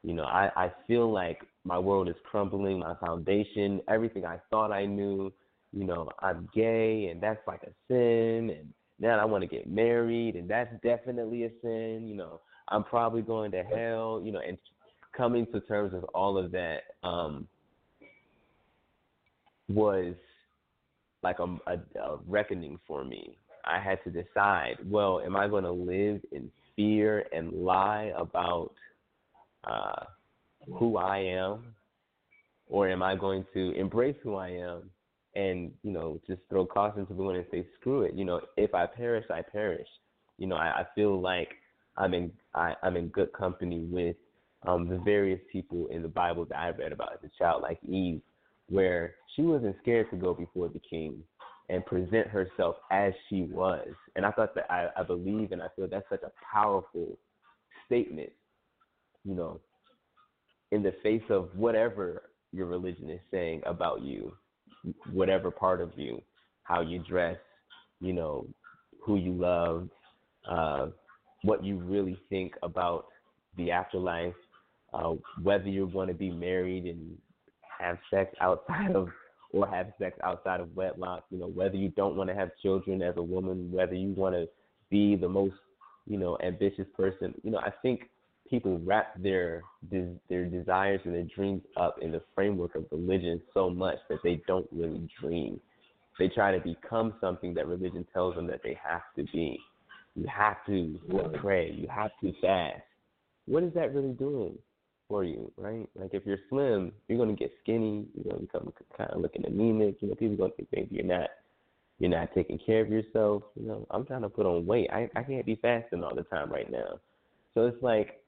You know, I, I feel like my world is crumbling, my foundation, everything I thought I knew, you know, I'm gay and that's like a sin and now I want to get married and that's definitely a sin, you know, I'm probably going to hell, you know, and coming to terms with all of that um was like a, a, a reckoning for me I had to decide, well, am I going to live in fear and lie about uh, who I am, or am I going to embrace who I am and you know just throw caution to the wind and say screw it? You know, if I perish, I perish. You know, I, I feel like I'm in I, I'm in good company with um, the various people in the Bible that I read about as a child, like Eve, where she wasn't scared to go before the king and present herself as she was. And I thought that I, I believe and I feel that's such a powerful statement, you know, in the face of whatever your religion is saying about you, whatever part of you, how you dress, you know, who you love, uh, what you really think about the afterlife, uh, whether you're going to be married and have sex outside of or have sex outside of wedlock. You know, whether you don't want to have children as a woman, whether you want to be the most, you know, ambitious person. You know, I think people wrap their their desires and their dreams up in the framework of religion so much that they don't really dream. They try to become something that religion tells them that they have to be. You have to pray. You have to fast. What is that really doing? For you, right? Like if you're slim, you're gonna get skinny. You're gonna become kind of looking anemic. You know, people gonna think maybe you're not you're not taking care of yourself. You know, I'm trying to put on weight. I I can't be fasting all the time right now. So it's like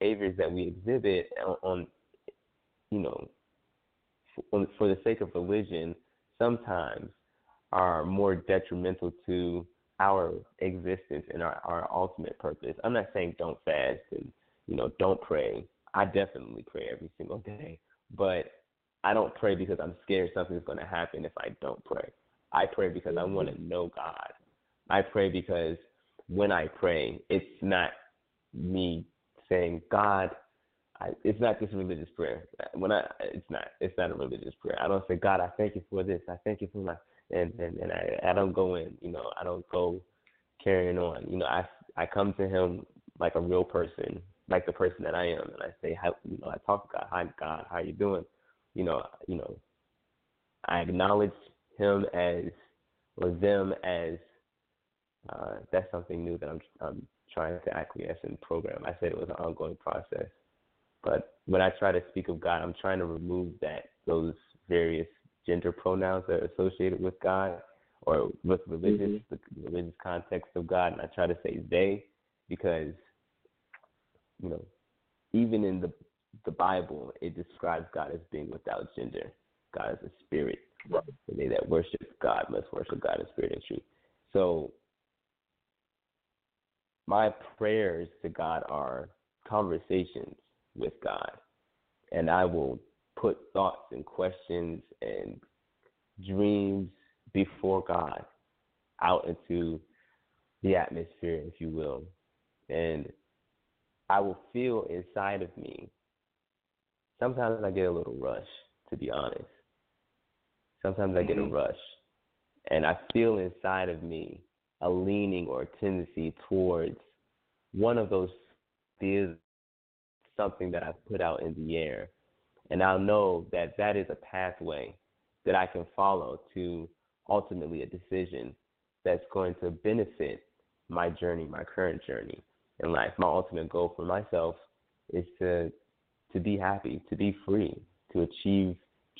behaviors that we exhibit on, on you know for, for the sake of religion, sometimes are more detrimental to our existence and our, our ultimate purpose. I'm not saying don't fast and you know don't pray. I definitely pray every single day, but I don't pray because I'm scared something's going to happen if I don't pray. I pray because I want to mm-hmm. know God. I pray because when I pray, it's not me saying, God, I, it's not just religious prayer. When I, it's not, it's not a religious prayer. I don't say, God, I thank you for this. I thank you for my, and and and I, I don't go in, you know, I don't go carrying on. You know, I I come to Him like a real person, like the person that I am, and I say, how, you know, I talk to God, hi God, how you doing? You know, you know, I acknowledge Him as or them as uh, that's something new that I'm I'm trying to acquiesce the program. I said it was an ongoing process, but when I try to speak of God, I'm trying to remove that those various gender pronouns that are associated with God or with religious mm-hmm. the religious context of God, and I try to say they because you know even in the the Bible it describes God as being without gender. God is a spirit. Right. And they that worship God must worship God in spirit and truth. So my prayers to God are conversations with God. And I will put thoughts and questions and dreams before God out into the atmosphere, if you will. And I will feel inside of me. Sometimes I get a little rush, to be honest. Sometimes I get a mm-hmm. rush. And I feel inside of me a leaning or a tendency towards one of those is something that I've put out in the air. And I'll know that that is a pathway that I can follow to ultimately a decision that's going to benefit my journey, my current journey in life. My ultimate goal for myself is to to be happy, to be free, to achieve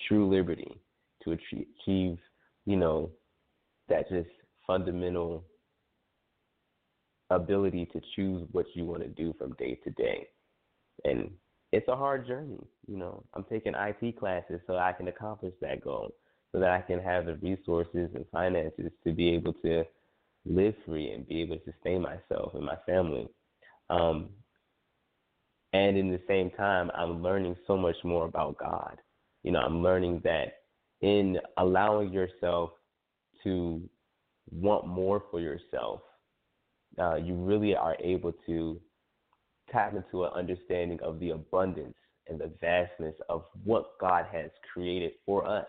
true liberty, to achieve, you know, that just fundamental ability to choose what you want to do from day to day. And it's a hard journey. You know, I'm taking IT classes so I can accomplish that goal, so that I can have the resources and finances to be able to live free and be able to sustain myself and my family. Um, and in the same time, I'm learning so much more about God. You know, I'm learning that in allowing yourself to want more for yourself uh, you really are able to tap into an understanding of the abundance and the vastness of what God has created for us.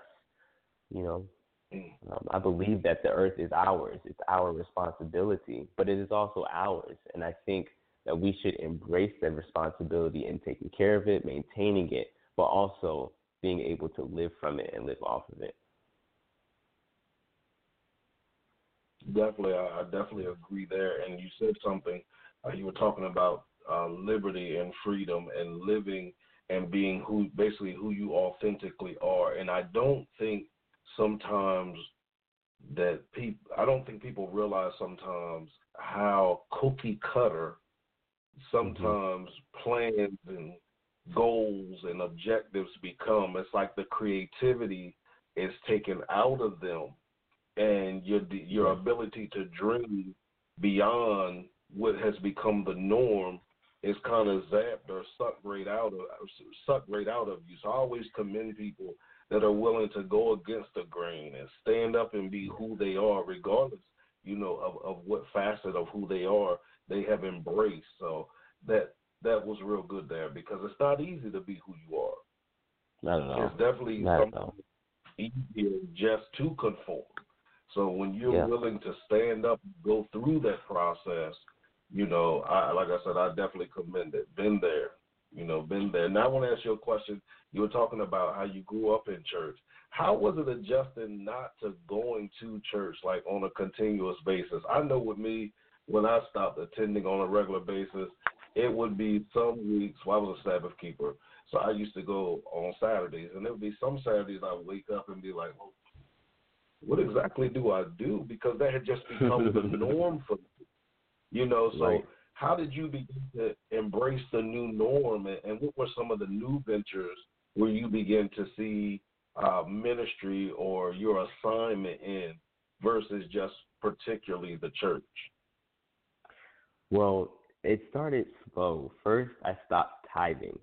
You know, mm. um, I believe that the earth is ours, it's our responsibility, but it is also ours. And I think that we should embrace that responsibility in taking care of it, maintaining it, but also being able to live from it and live off of it. Definitely, I, I definitely agree there. And you said something. Uh, you were talking about uh, liberty and freedom and living and being who basically who you authentically are. And I don't think sometimes that people I don't think people realize sometimes how cookie cutter sometimes mm-hmm. plans and goals and objectives become. It's like the creativity is taken out of them and your your ability to dream beyond what has become the norm is kind of zapped or sucked right out of sucked right out of you. So I always commend people that are willing to go against the grain and stand up and be who they are, regardless, you know, of, of what facet of who they are they have embraced. So that that was real good there because it's not easy to be who you are. Not at all. It's definitely not easier just to conform. So when you're yeah. willing to stand up, go through that process, you know, I like I said, I definitely commend it. Been there, you know, been there. Now I want to ask you a question. You were talking about how you grew up in church. How was it adjusting not to going to church like on a continuous basis? I know with me, when I stopped attending on a regular basis, it would be some weeks. Well, I was a Sabbath keeper, so I used to go on Saturdays, and there would be some Saturdays I would wake up and be like, well, what exactly do I do? Because that had just become the norm for me. You know, so right. how did you begin to embrace the new norm and, and what were some of the new ventures where you begin to see uh, ministry or your assignment in versus just particularly the church? Well, it started slow. First, I stopped tithing.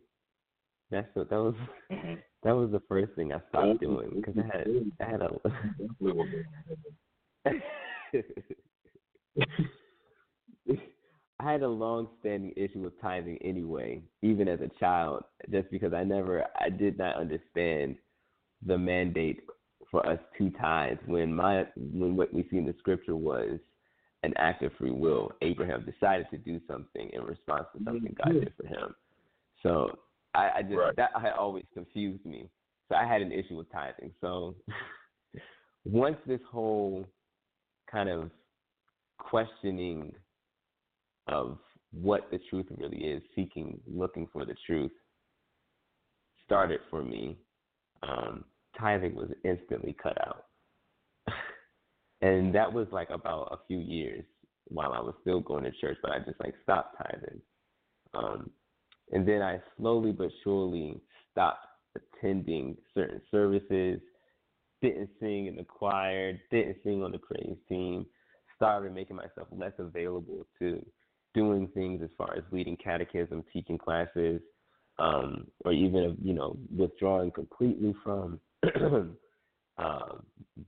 That's what that was. That was the first thing I stopped doing because I had I had a I had a long standing issue with tithing anyway, even as a child, just because I never I did not understand the mandate for us to tithe when my when what we see in the scripture was an act of free will. Abraham decided to do something in response to something God did for him. So I, I just Right. that had always confused me. So I had an issue with tithing. So once this whole kind of questioning of what the truth really is, seeking, looking for the truth, started for me, um, tithing was instantly cut out. and that was like about a few years while I was still going to church, but I just like stopped tithing. Um, and then I slowly but surely stopped attending certain services, didn't sing in the choir, didn't sing on the praise team, started making myself less available to doing things as far as leading catechism, teaching classes, um, or even you know withdrawing completely from uh,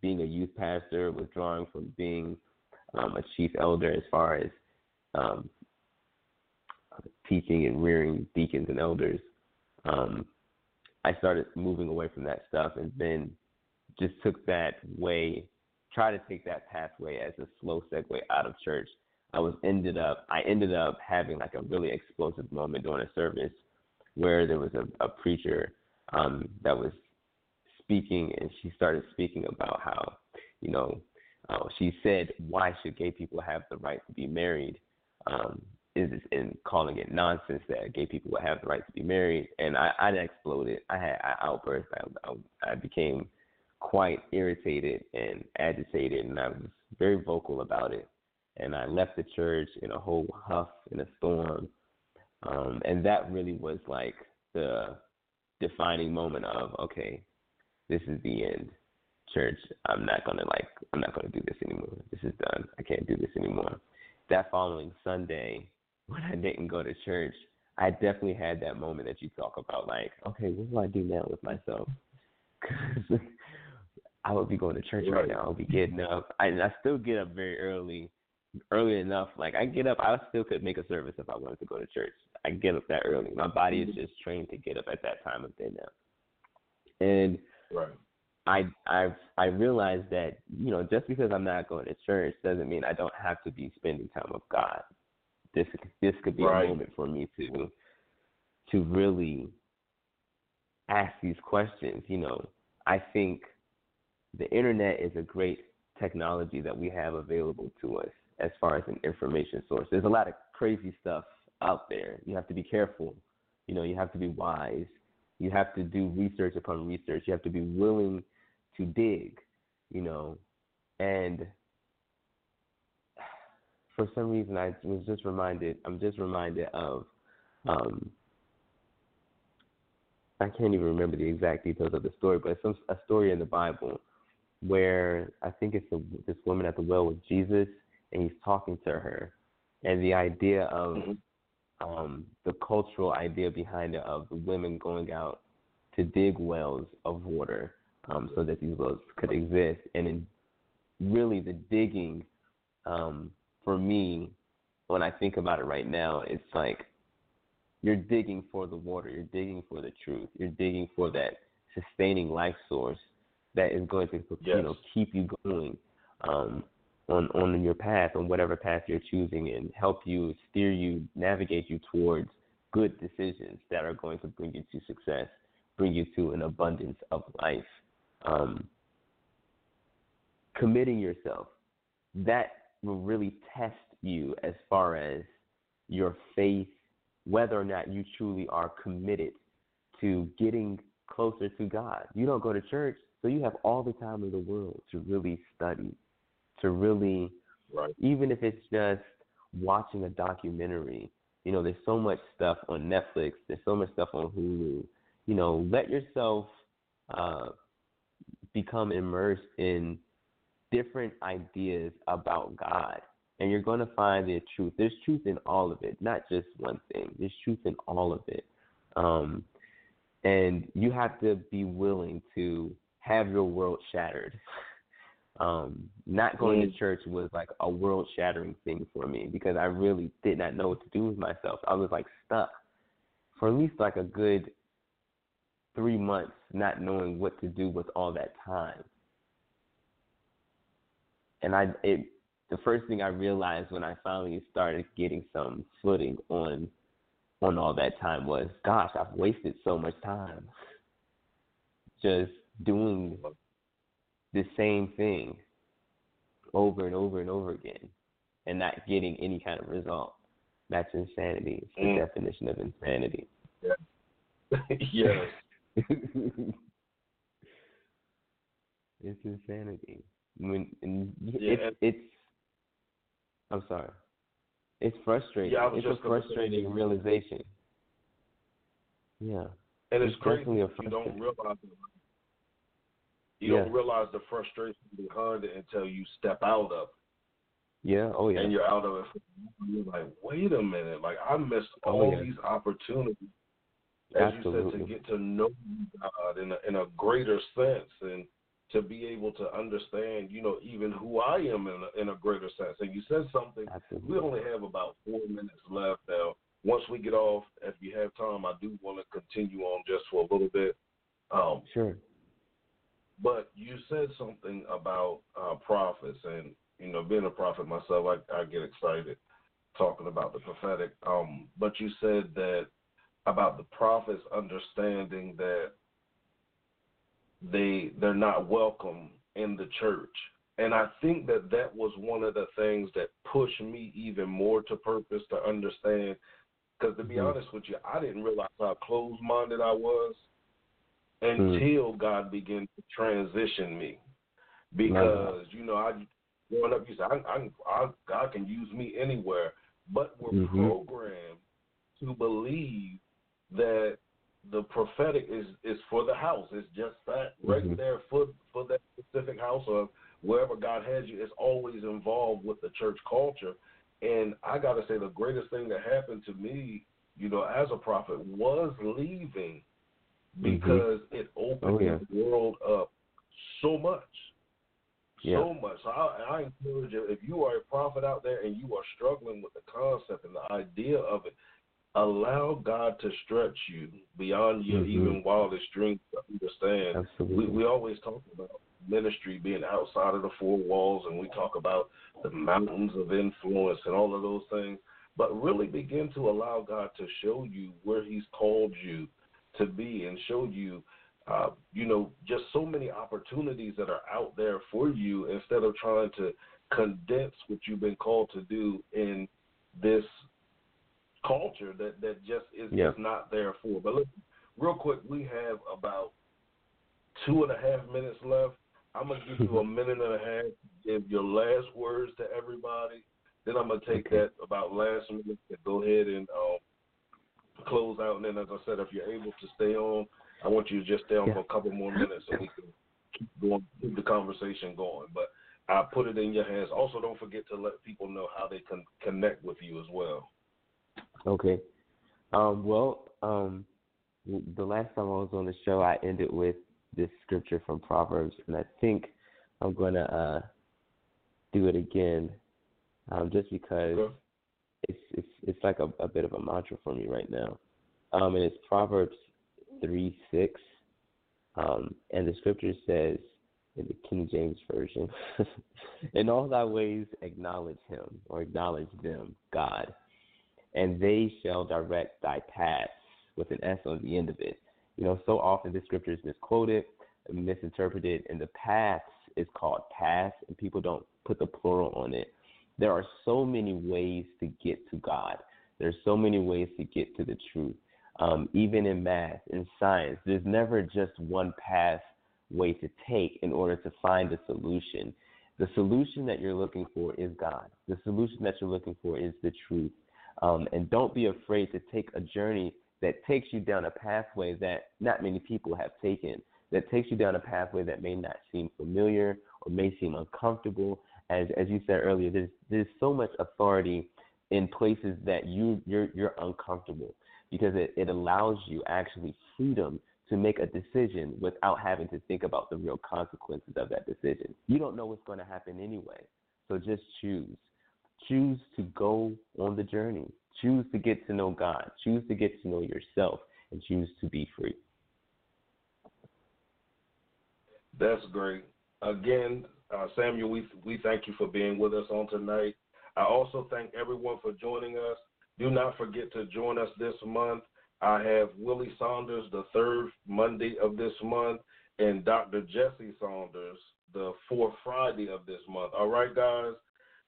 being a youth pastor, withdrawing from being um, a chief elder as far as um, teaching and rearing deacons and elders. Um, I started moving away from that stuff and then just took that way, try to take that pathway as a slow segue out of church. I was ended up I ended up having like a really explosive moment during a service where there was a, a preacher um, that was speaking and she started speaking about how, you know, uh, she said, why should gay people have the right to be married? Um, is this in calling it nonsense that gay people would have the right to be married, and I, I exploded. I had I outburst. I, I, I became quite irritated and agitated, and I was very vocal about it. And I left the church in a whole huff, in a storm, um, and that really was like the defining moment of okay, this is the end. Church, I'm not gonna like, I'm not gonna do this anymore. This is done. I can't do this anymore. That following Sunday, when I didn't go to church, I definitely had that moment that you talk about, like, okay, what do I do now with myself? 'Cause I would be going to church right, now. I'll be getting up. I, and I still get up very early, early enough. Like I get up, I still could make a service if I wanted to go to church. I get up that early. My body is mm-hmm. just trained to get up at that time of day now. And Right. I I I realized that you know just because I'm not going to church doesn't mean I don't have to be spending time with God. This this could be Right. a moment for me to to really ask these questions. You know, I think the internet is a great technology that we have available to us as far as an information source. There's a lot of crazy stuff out there. You have to be careful. You know, you have to be wise. You have to do research upon research. You have to be willing to dig, you know. And for some reason I was just reminded I'm just reminded of um I can't even remember the exact details of the story, but it's some a story in the Bible where I think it's this woman at the well with Jesus, and he's talking to her, and the idea of Mhm. um, the cultural idea behind it of the women going out to dig wells of water um, so that these wells could exist, and in really the digging um, for me, when I think about it right now, it's like you're digging for the water, you're digging for the truth, you're digging for that sustaining life source that is going to you know keep you going um, on on your path, on whatever path you're choosing, and help you steer you, navigate you towards good decisions that are going to bring you to success, bring you to an abundance of life. Um, committing yourself that will really test you as far as your faith, whether or not you truly are committed to getting closer to God. You don't go to church, so you have all the time in the world to really study, to really, Right. even if it's just watching a documentary. You know, there's so much stuff on Netflix. There's so much stuff on Hulu. You know, let yourself uh, become immersed in different ideas about God. And you're going to find the truth. There's truth in all of it, not just one thing. There's truth in all of it. Um, and you have to be willing to have your world shattered. Um, not going to church was like a world shattering thing for me because I really did not know what to do with myself. I was like stuck for at least like a good three months, not knowing what to do with all that time. And I, it, the first thing I realized when I finally started getting some footing on, on all that time was, gosh, I've wasted so much time just doing the same thing over and over and over again and not getting any kind of result. That's insanity. It's the Mm. definition of insanity. Yeah. yes. it's insanity. When and Yeah, it's it's I'm sorry. It's frustrating. Yeah, it's a gonna say- frustrating realization. Yeah. And it's, It's crazy you don't realize it. You Yeah. don't realize the frustration behind it until you step out of it. Yeah. Oh yeah. and you're out of it. You're like, wait a minute, like I missed Oh, all yeah. these opportunities, as you said, to get to know God in a, in a greater sense, and to be able to understand, you know, even who I am in a, in a greater sense. And you said something. Absolutely. We only have about four minutes left now. Once we get off, if you have time, I do want to continue on just for a little bit. Um, Sure. But you said something about uh, prophets, and you know, being a prophet myself, I, I get excited talking about the prophetic. Um, but you said that about the prophets understanding that they they're not welcome in the church, and I think that that was one of the things that pushed me even more to purpose to understand. Because to be Mhm. honest with you, I didn't realize how closed-minded I was until God began to transition me. Because you know, I growing up, you said, I, I, I, God can use me anywhere, but we're Mhm. programmed to believe that the prophetic is is for the house. It's just that right Mhm. there for for that specific house or wherever God has you. It's always involved with the church culture. And I got to say, the greatest thing that happened to me, you know, as a prophet, was leaving because it opened Oh, yeah. the world up so much. Yeah. So much. So I, I encourage you, if you are a prophet out there and you are struggling with the concept and the idea of it, allow God to stretch you beyond your Mhm. even wildest dreams to understand. Absolutely. We, we always talk about ministry being outside of the four walls, and we talk about the mountains of influence and all of those things. But really begin to allow God to show you where He's called you to be and show you, uh, you know, just so many opportunities that are out there for you instead of trying to condense what you've been called to do in this culture that, that just is, Yeah. is not there for. But listen, real quick, we have about two and a half minutes left. I'm gonna give you a minute and a half to give your last words to everybody. Then I'm gonna take Okay. that about last minute and go ahead and um, close out. And then, as I said, if you're able to stay on, I want you to just stay on Yeah. for a couple more minutes so we can keep going, keep the conversation going. But I put it in your hands. Also, don't forget to let people know how they can connect with you as well. Okay. Um, well, um, the last time I was on the show, I ended with this scripture from Proverbs, and I think I'm going to uh, do it again, um, just because Okay. It's it's it's like a, a bit of a mantra for me right now. Um, and it's Proverbs three six, um, and the scripture says in the King James version, "In all thy ways acknowledge him, or acknowledge them, God." and they shall direct thy paths with an S on the end of it. You know, so often this scripture is misquoted, misinterpreted, and the paths is called paths, and people don't put the plural on it. There are so many ways to get to God. There's so many ways to get to the truth. Um, even in math, in science, there's never just one path way to take in order to find a solution. The solution that you're looking for is God. The solution that you're looking for is the truth. Um, and don't be afraid to take a journey that takes you down a pathway that not many people have taken that takes you down a pathway that may not seem familiar or may seem uncomfortable. As as you said earlier, there's there's so much authority in places that you you're you're uncomfortable because it, it allows you actually freedom to make a decision without having to think about the real consequences of that decision. You don't know what's going to happen anyway. So just choose. Choose to go on the journey. Choose to get to know God. Choose to get to know yourself and choose to be free. That's great. Again, uh, Samuel, we we thank you for being with us on tonight. I also thank everyone for joining us. Do not forget to join us this month. I have Willie Saunders the third Monday of this month and Dr. Jesse Saunders the fourth Friday of this month. All right, guys.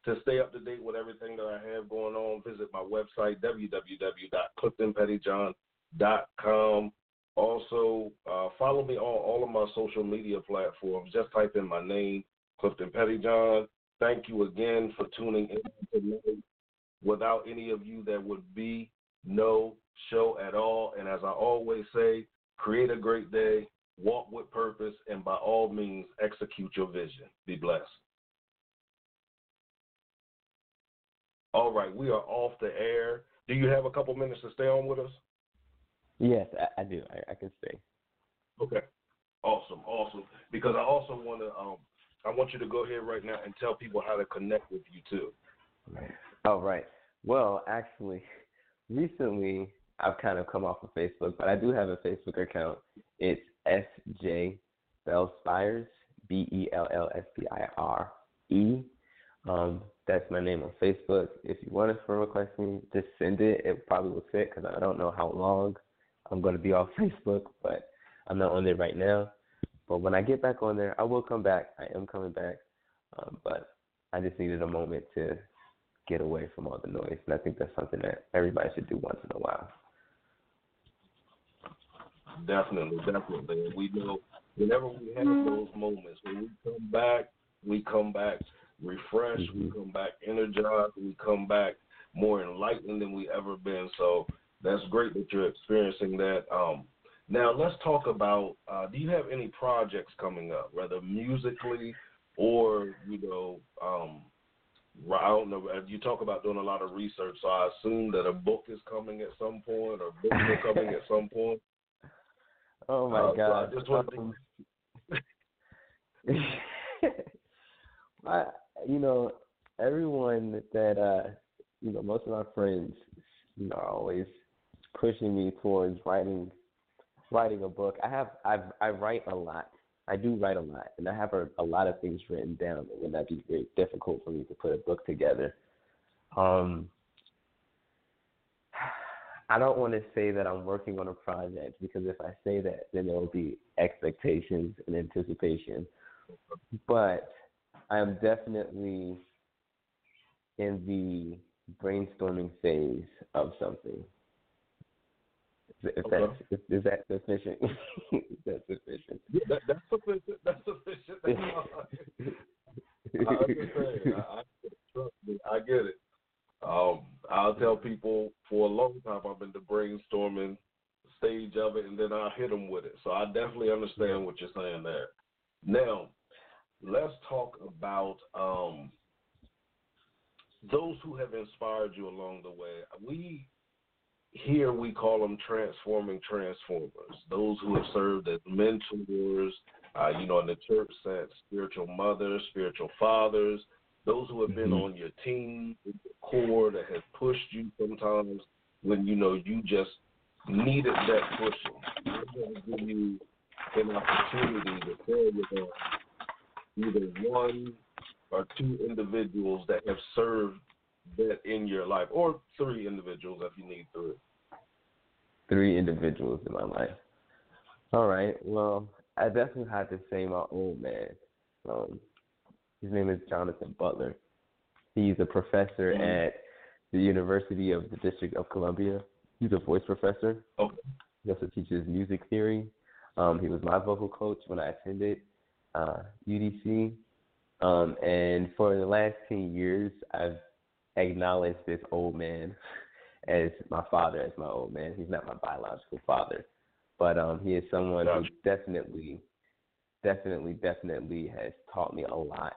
To stay up to date with everything that I have going on, visit my website, www.cliftonpettyjohn.com. Also, uh, follow me on all of my social media platforms. Just type in my name, Clifton Pettyjohn. Thank you again for tuning in tonight. Without any of you, there would be no show at all. And as I always say, create a great day, walk with purpose, and by all means, execute your vision. Be blessed. All right, we are off the air. Do you have a couple minutes to stay on with us? Yes, I, I do. I, I can stay. Okay. Awesome, awesome. Because I also want to, um, I want you to go ahead right now and tell people how to connect with you too. Oh, right. Well, actually, recently I've kind of come off of Facebook, but I do have a Facebook account. It's SJ Bellspires, B E L L S P I R E. Um, that's my name on Facebook. If you want to request me, just send it. It probably will fit because I don't know how long I'm going to be off Facebook, but I'm not on there right now. But when I get back on there, I will come back. I am coming back, um, but I just needed a moment to get away from all the noise, and I think that's something that everybody should do once in a while. Definitely, definitely. We know whenever we have those moments, when we come back, we come back refreshed, Mm-hmm. we come back energized, we come back more enlightened than we ever been. So that's great that you're experiencing that. Um, now let's talk about. Uh, do you have any projects coming up, whether musically or you know, um, I don't know. uh, You talk about doing a lot of research, so I assume that a book is coming at some point, or books are coming at some point. Oh my Uh, so God! I just wanted to- Um, I, you know, everyone that uh, you know, most of my friends, you know, are always pushing me towards writing, writing a book. I have, I've, I write a lot. I do write a lot, and I have a, a lot of things written down. It would not be very difficult for me to put a book together. Um, I don't want to say that I'm working on a project because if I say that, then there will be expectations and anticipation. But I am definitely in the brainstorming phase of something. If Okay. that's is that sufficient? is that sufficient? Yeah, that, that's sufficient. That's sufficient. That's. I understand. I, I, trust me, I get it. Um, I'll tell people for a long time I've been the brainstorming stage of it, and then I'll hit them with it. So I definitely understand what you're saying there. Now, let's talk about um, those who have inspired you along the way. We here we call them transforming transformers. Those who have served as mentors, uh, you know, in the church sense, spiritual mothers, spiritual fathers. Those who have been Mhm. on your team, the core that has pushed you sometimes when you know you just needed that pushing. I'm going to give you an opportunity to share with either one or two individuals that have served that in your life, or three individuals if you need three. Three individuals in my life. All right. Well, I definitely had to say my old man. Um, his name is Jonathan Butler. He's a professor Mhm. at the University of the District of Columbia. He's a voice professor. Okay. He also teaches music theory. Um, he was my vocal coach when I attended uh, UDC. Um, and for the last 10 years, I've acknowledged this old man as my father, as my old man. He's not my biological father, but um, he is someone who definitely definitely, definitely has taught me a lot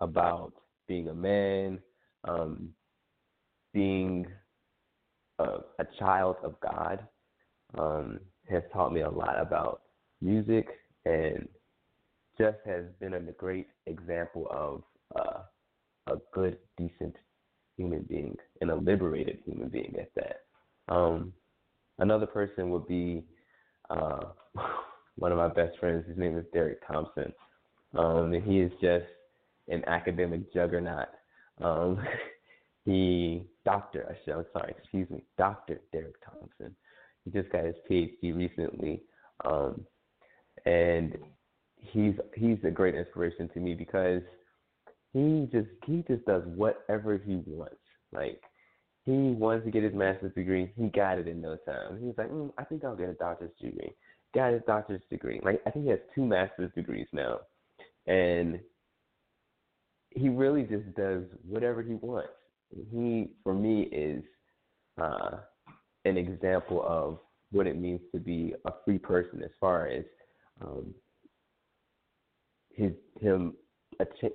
about being a man, um, being a, a child of God. Um, has taught me a lot about music and just has been a great example of uh, a good, decent human being and a liberated human being at that. Um, another person would be uh, one of my best friends. His name is Derek Thompson, um, and he is just an academic juggernaut. Um, he, Doctor, I should, I'm sorry, excuse me, Doctor Derek Thompson. He just got his PhD recently, um, and he's he's a great inspiration to me because he just he just does whatever he wants. Like he wants to get his master's degree, he got it in no time. He was like, mm, I think I'll get a doctor's degree. Got his doctor's degree. Like I think he has two master's degrees now, and he really just does whatever he wants. He, for me, is uh, an example of what it means to be a free person as far as um, his him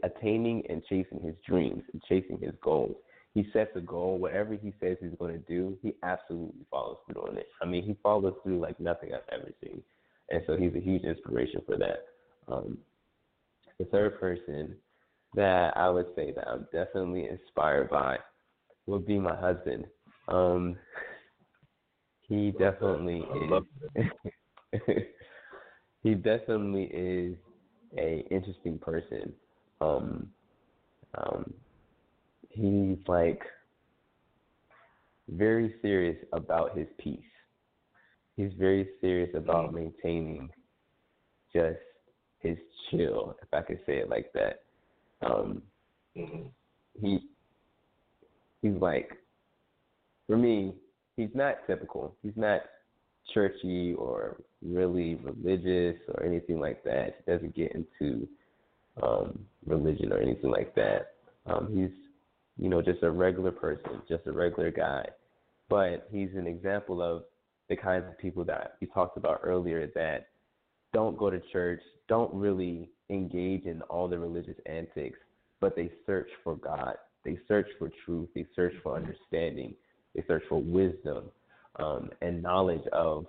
attaining and chasing his dreams and chasing his goals. He sets a goal, whatever he says he's going to do, he absolutely follows through on it. I mean, he follows through like nothing I've ever seen, and so he's a huge inspiration for that. Um, the third person that I would say that I'm definitely inspired by would be my husband. Um, he definitely is. he definitely is a interesting person. Um, um, he's like very serious about his peace. He's very serious about mm-hmm. maintaining just his chill, if I could say it like that. Um, mm-hmm. he he's like for me, he's not typical. He's not churchy or really religious or anything like that. He doesn't get into um, religion or anything like that. Um, he's, you know, just a regular person, just a regular guy. But he's an example of the kinds of people that we talked about earlier that don't go to church, don't really engage in all the religious antics, but they search for God. They search for truth. They search for understanding. They search for wisdom um, and knowledge of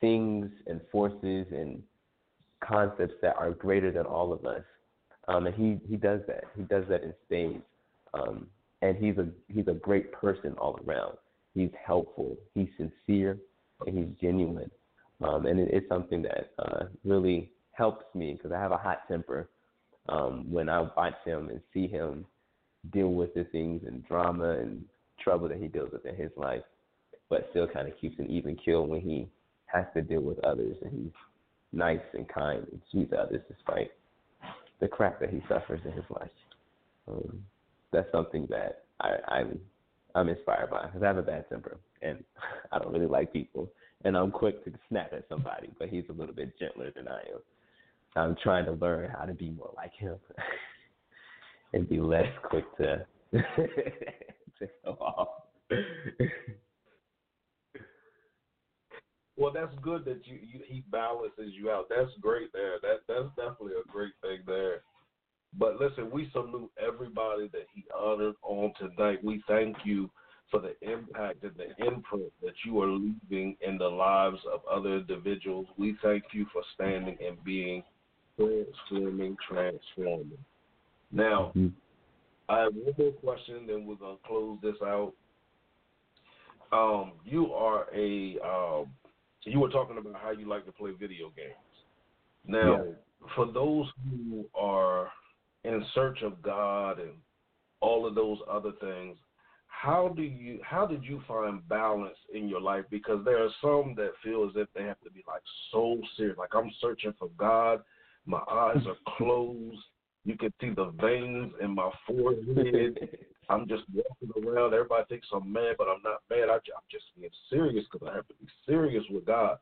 things and forces and concepts that are greater than all of us. Um, and he, he does that. He does that in spades. Um, and he's a he's a great person all around. He's helpful. He's sincere, and he's genuine. Um, and it, it's something that uh, really helps me because I have a hot temper. Um, when I watch him and see him deal with the things and drama and trouble that he deals with in his life, but still kind of keeps an even kill when he has to deal with others and he's nice and kind and sweet others despite the crap that he suffers in his life. Um, that's something that I, I'm I'm inspired by because I have a bad temper and I don't really like people and I'm quick to snap at somebody, but he's a little bit gentler than I am. I'm trying to learn how to be more like him and be less quick to to go off. Well, that's good that you, you he balances you out. That's great there. That that's definitely a great thing there. But listen, we salute everybody that he honored on tonight. We thank you for the impact and the imprint that you are leaving in the lives of other individuals. We thank you for standing and being transforming, transforming. Now, mm-hmm. I have one more question, then we're gonna close this out. Um, you are a um, you were talking about how you like to play video games. Now, yeah. for those who are in search of God and all of those other things, how do you how did you find balance in your life? Because there are some that feel as if they have to be like so serious, like I'm searching for God, my eyes are closed, you can see the veins in my forehead. I'm just walking around. Everybody thinks I'm mad, but I'm not mad. I, I'm just being serious because I have to be serious with God.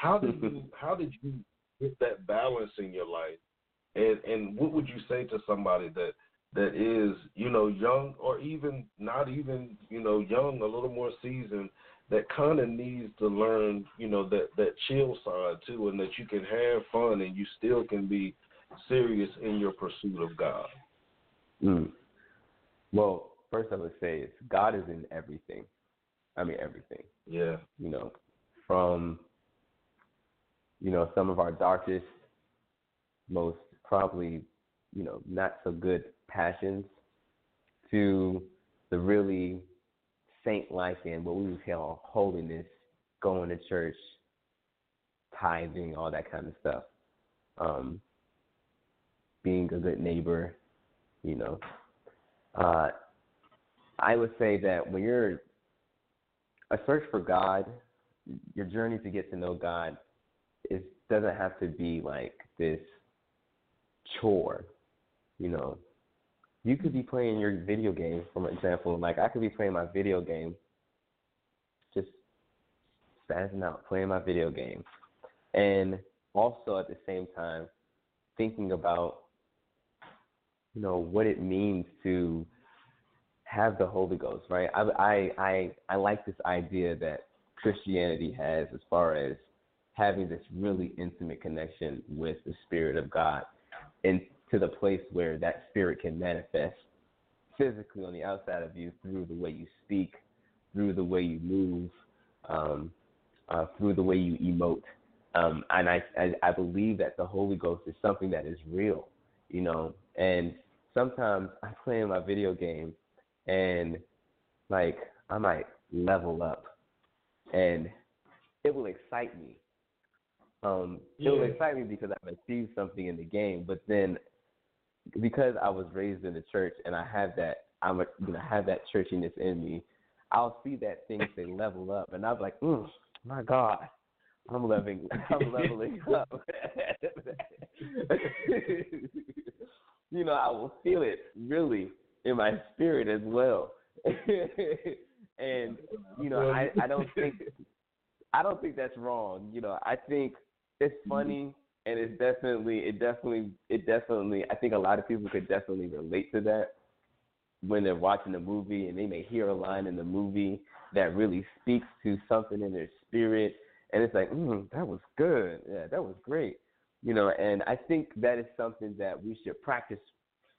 How did you How did you get that balance in your life? And and what would you say to somebody that that is you know young or even not even you know young, a little more seasoned, that kind of needs to learn, you know, that that chill side too, and that you can have fun and you still can be serious in your pursuit of God. Mm. Well, first I would say is God is in everything. I mean everything. Yeah. You know, from you know some of our darkest, most probably you know not so good passions to the really saint-like and what we would call holiness, going to church, tithing, all that kind of stuff. Um, being a good neighbor, you know. Uh, I would say that when you're a search for God, your journey to get to know God is doesn't have to be like this chore, you know. You could be playing your video game, for example. Like I could be playing my video game, just spazzing out, playing my video game, and also at the same time thinking about, you know, what it means to have the Holy Ghost, right? I I I, I like this idea that Christianity has as far as having this really intimate connection with the Spirit of God and to the place where that spirit can manifest physically on the outside of you through the way you speak, through the way you move, um, uh, through the way you emote. Um, and I, I, I believe that the Holy Ghost is something that is real, you know. And sometimes I play in my video game, and like I might level up, and it will excite me. Um, it will excite me because I've achieved something in the game, but then because I was raised in the church and I have that I'm a, you know have that churchiness in me, I'll see that things they level up, and I'm like, mm, my God, I'm leveling, I'm leveling up. you know, I will feel it really in my spirit as well, and you know, I I don't think I don't think that's wrong. You know, I think it's funny and it's definitely it definitely it definitely I think a lot of people could definitely relate to that when they're watching a movie and they may hear a line in the movie that really speaks to something in their spirit and it's like, mm, that was good. Yeah, that was great. You know, and I think that is something that we should practice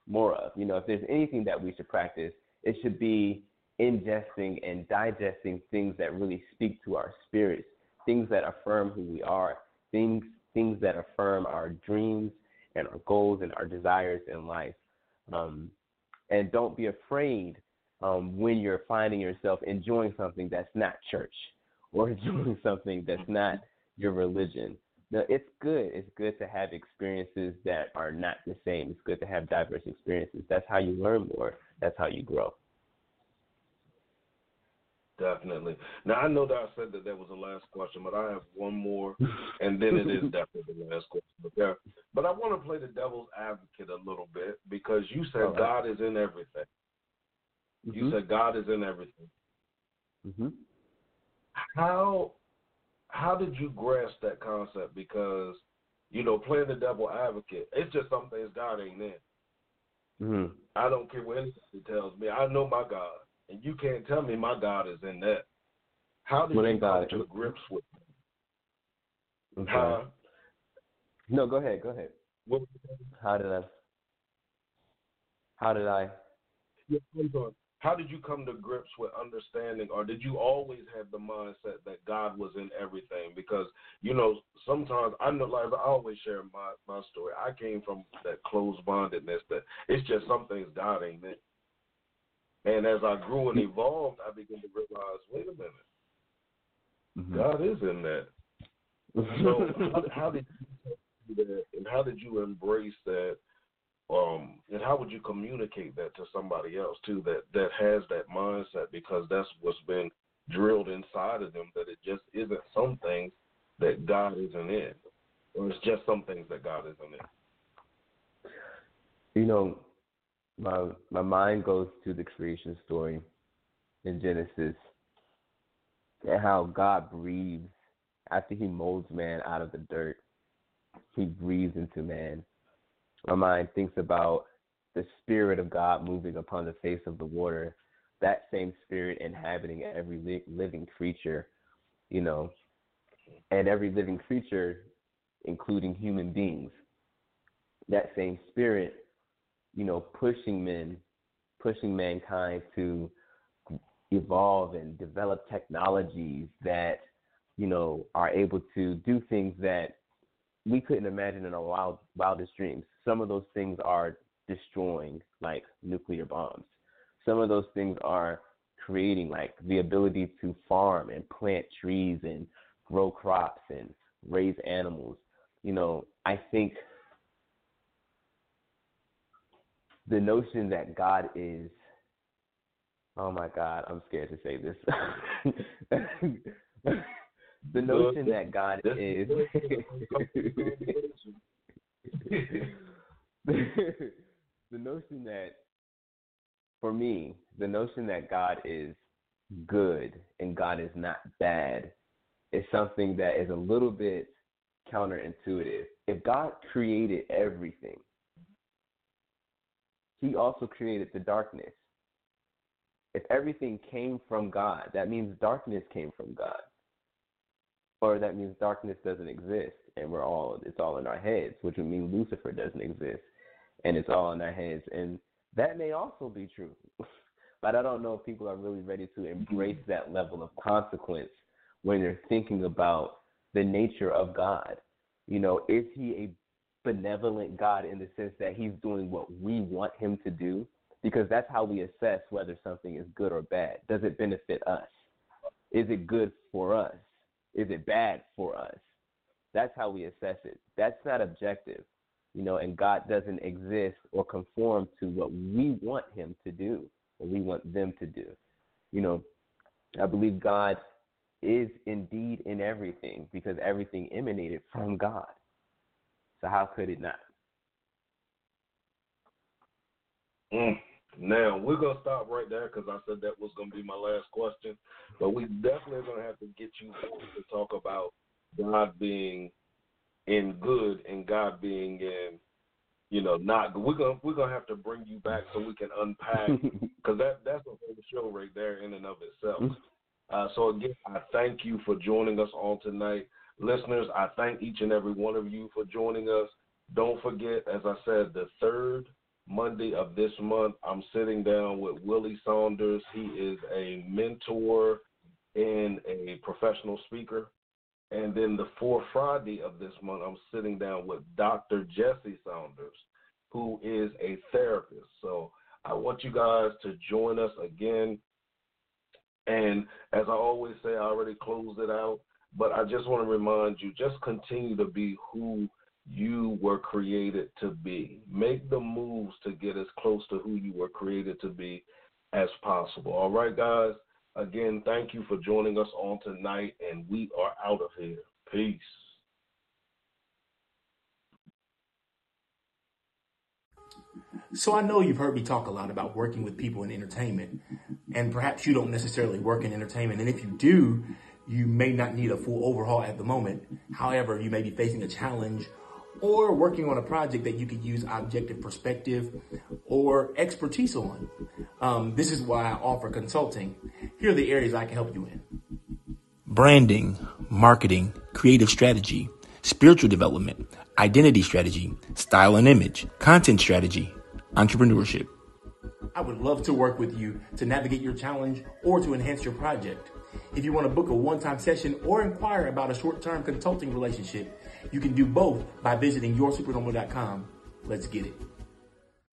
more of. You know, if there's anything that we should practice, it should be ingesting and digesting things that really speak to our spirits, things that affirm who we are, things things that affirm our dreams and our goals and our desires in life. Um, and don't be afraid um, when you're finding yourself enjoying something that's not church or enjoying something that's not your religion. No, it's good. It's good to have experiences that are not the same. It's good to have diverse experiences. That's how you learn more. That's how you grow. Definitely. Now I know that I said that that was the last question, but I have one more, and then it is definitely the last question. But but I want to play the devil's advocate a little bit because you said right. God is in everything. You said God is in everything. hmm How how did you grasp that concept? Because you know, playing the devil advocate, it's just some things God ain't in. hmm I don't care what anybody tells me. I know my God, and you can't tell me my God is in that. How did What you come to grips with? Okay. Huh? No, go ahead. Go ahead. What, How did I? How did I? Yeah, hold on. How did you come to grips with understanding, or did you always have the mindset that God was in everything? Because you know, sometimes I know, like I always share my my story. I came from that closed mindedness that it's just some things God ain't in. And as I grew and evolved, I began to realize, wait a minute, Mhm. God is in that. So how, how did you that, and how did you embrace that? Um, and how would you communicate that to somebody else too that that has that mindset because that's what's been drilled inside of them that it just isn't some things that God isn't in, or it's just some things that God isn't in. you know, my my mind goes to the creation story in Genesis and how God breathes after he molds man out of the dirt. He breathes into man. My mind thinks about the spirit of God moving upon the face of the water that same spirit inhabiting every li- living creature, you know, and every living creature, including human beings. That same spirit, you know, pushing men, pushing mankind to evolve and develop technologies that, you know, are able to do things that we couldn't imagine in our wild, wildest dreams. Some of those things are destroying, like nuclear bombs. Some of those things are creating, like the ability to farm and plant trees and grow crops and raise animals. You know, I think the notion that God is oh my God, I'm scared to say this. the notion that God is the notion that for me, the notion that God is good and God is not bad is something that is a little bit counterintuitive. If God created everything, he also created the darkness. If everything came from God, that means darkness came from God. Or that means darkness doesn't exist and we're all it's all in our heads, which would mean Lucifer doesn't exist and it's all in our heads. And that may also be true. but I don't know if people are really ready to embrace that level of consequence when they're thinking about the nature of God. You know, is he a benevolent God in the sense that he's doing what we want him to do? Because that's how we assess whether something is good or bad. Does it benefit us? Is it good for us? Is it bad for us? That's how we assess it. That's not objective, you know, and God doesn't exist or conform to what we want him to do, or we want them to do. You know, I believe God is indeed in everything because everything emanated from God. So how could it not? Mm. Now we're gonna stop right there because I said that was gonna be my last question, but we definitely gonna have to get you to talk about God being in good and God being in, you know, not good. We're gonna we're gonna have to bring you back so we can unpack because that that's a whole show right there in and of itself. Uh, so again, I thank you for joining us on tonight, listeners. I thank each and every one of you for joining us. Don't forget, as I said, the third Monday of this month, I'm sitting down with Willie Saunders. He is a mentor and a professional speaker. And then the fourth Friday of this month, I'm sitting down with Dr. Jesse Saunders, who is a therapist. So I want you guys to join us again. And as I always say, I already closed it out, but I just want to remind you just continue to be who you were created to be. Make the moves to get as close to who you were created to be as possible. All right, guys? Again, thank you for joining us on tonight, and we are out of here. Peace. So I know you've heard me talk a lot about working with people in entertainment, and perhaps you don't necessarily work in entertainment. And if you do, you may not need a full overhaul at the moment. However, you may be facing a challenge or working on a project that you could use objective perspective or expertise on. Um, this is why I offer consulting. Here are the areas I can help you in branding, marketing, creative strategy, spiritual development, identity strategy, style and image, content strategy, entrepreneurship. I would love to work with you to navigate your challenge or to enhance your project. If you want to book a one time session or inquire about a short term consulting relationship, you can do both by visiting yoursupernormal.com. Let's get it.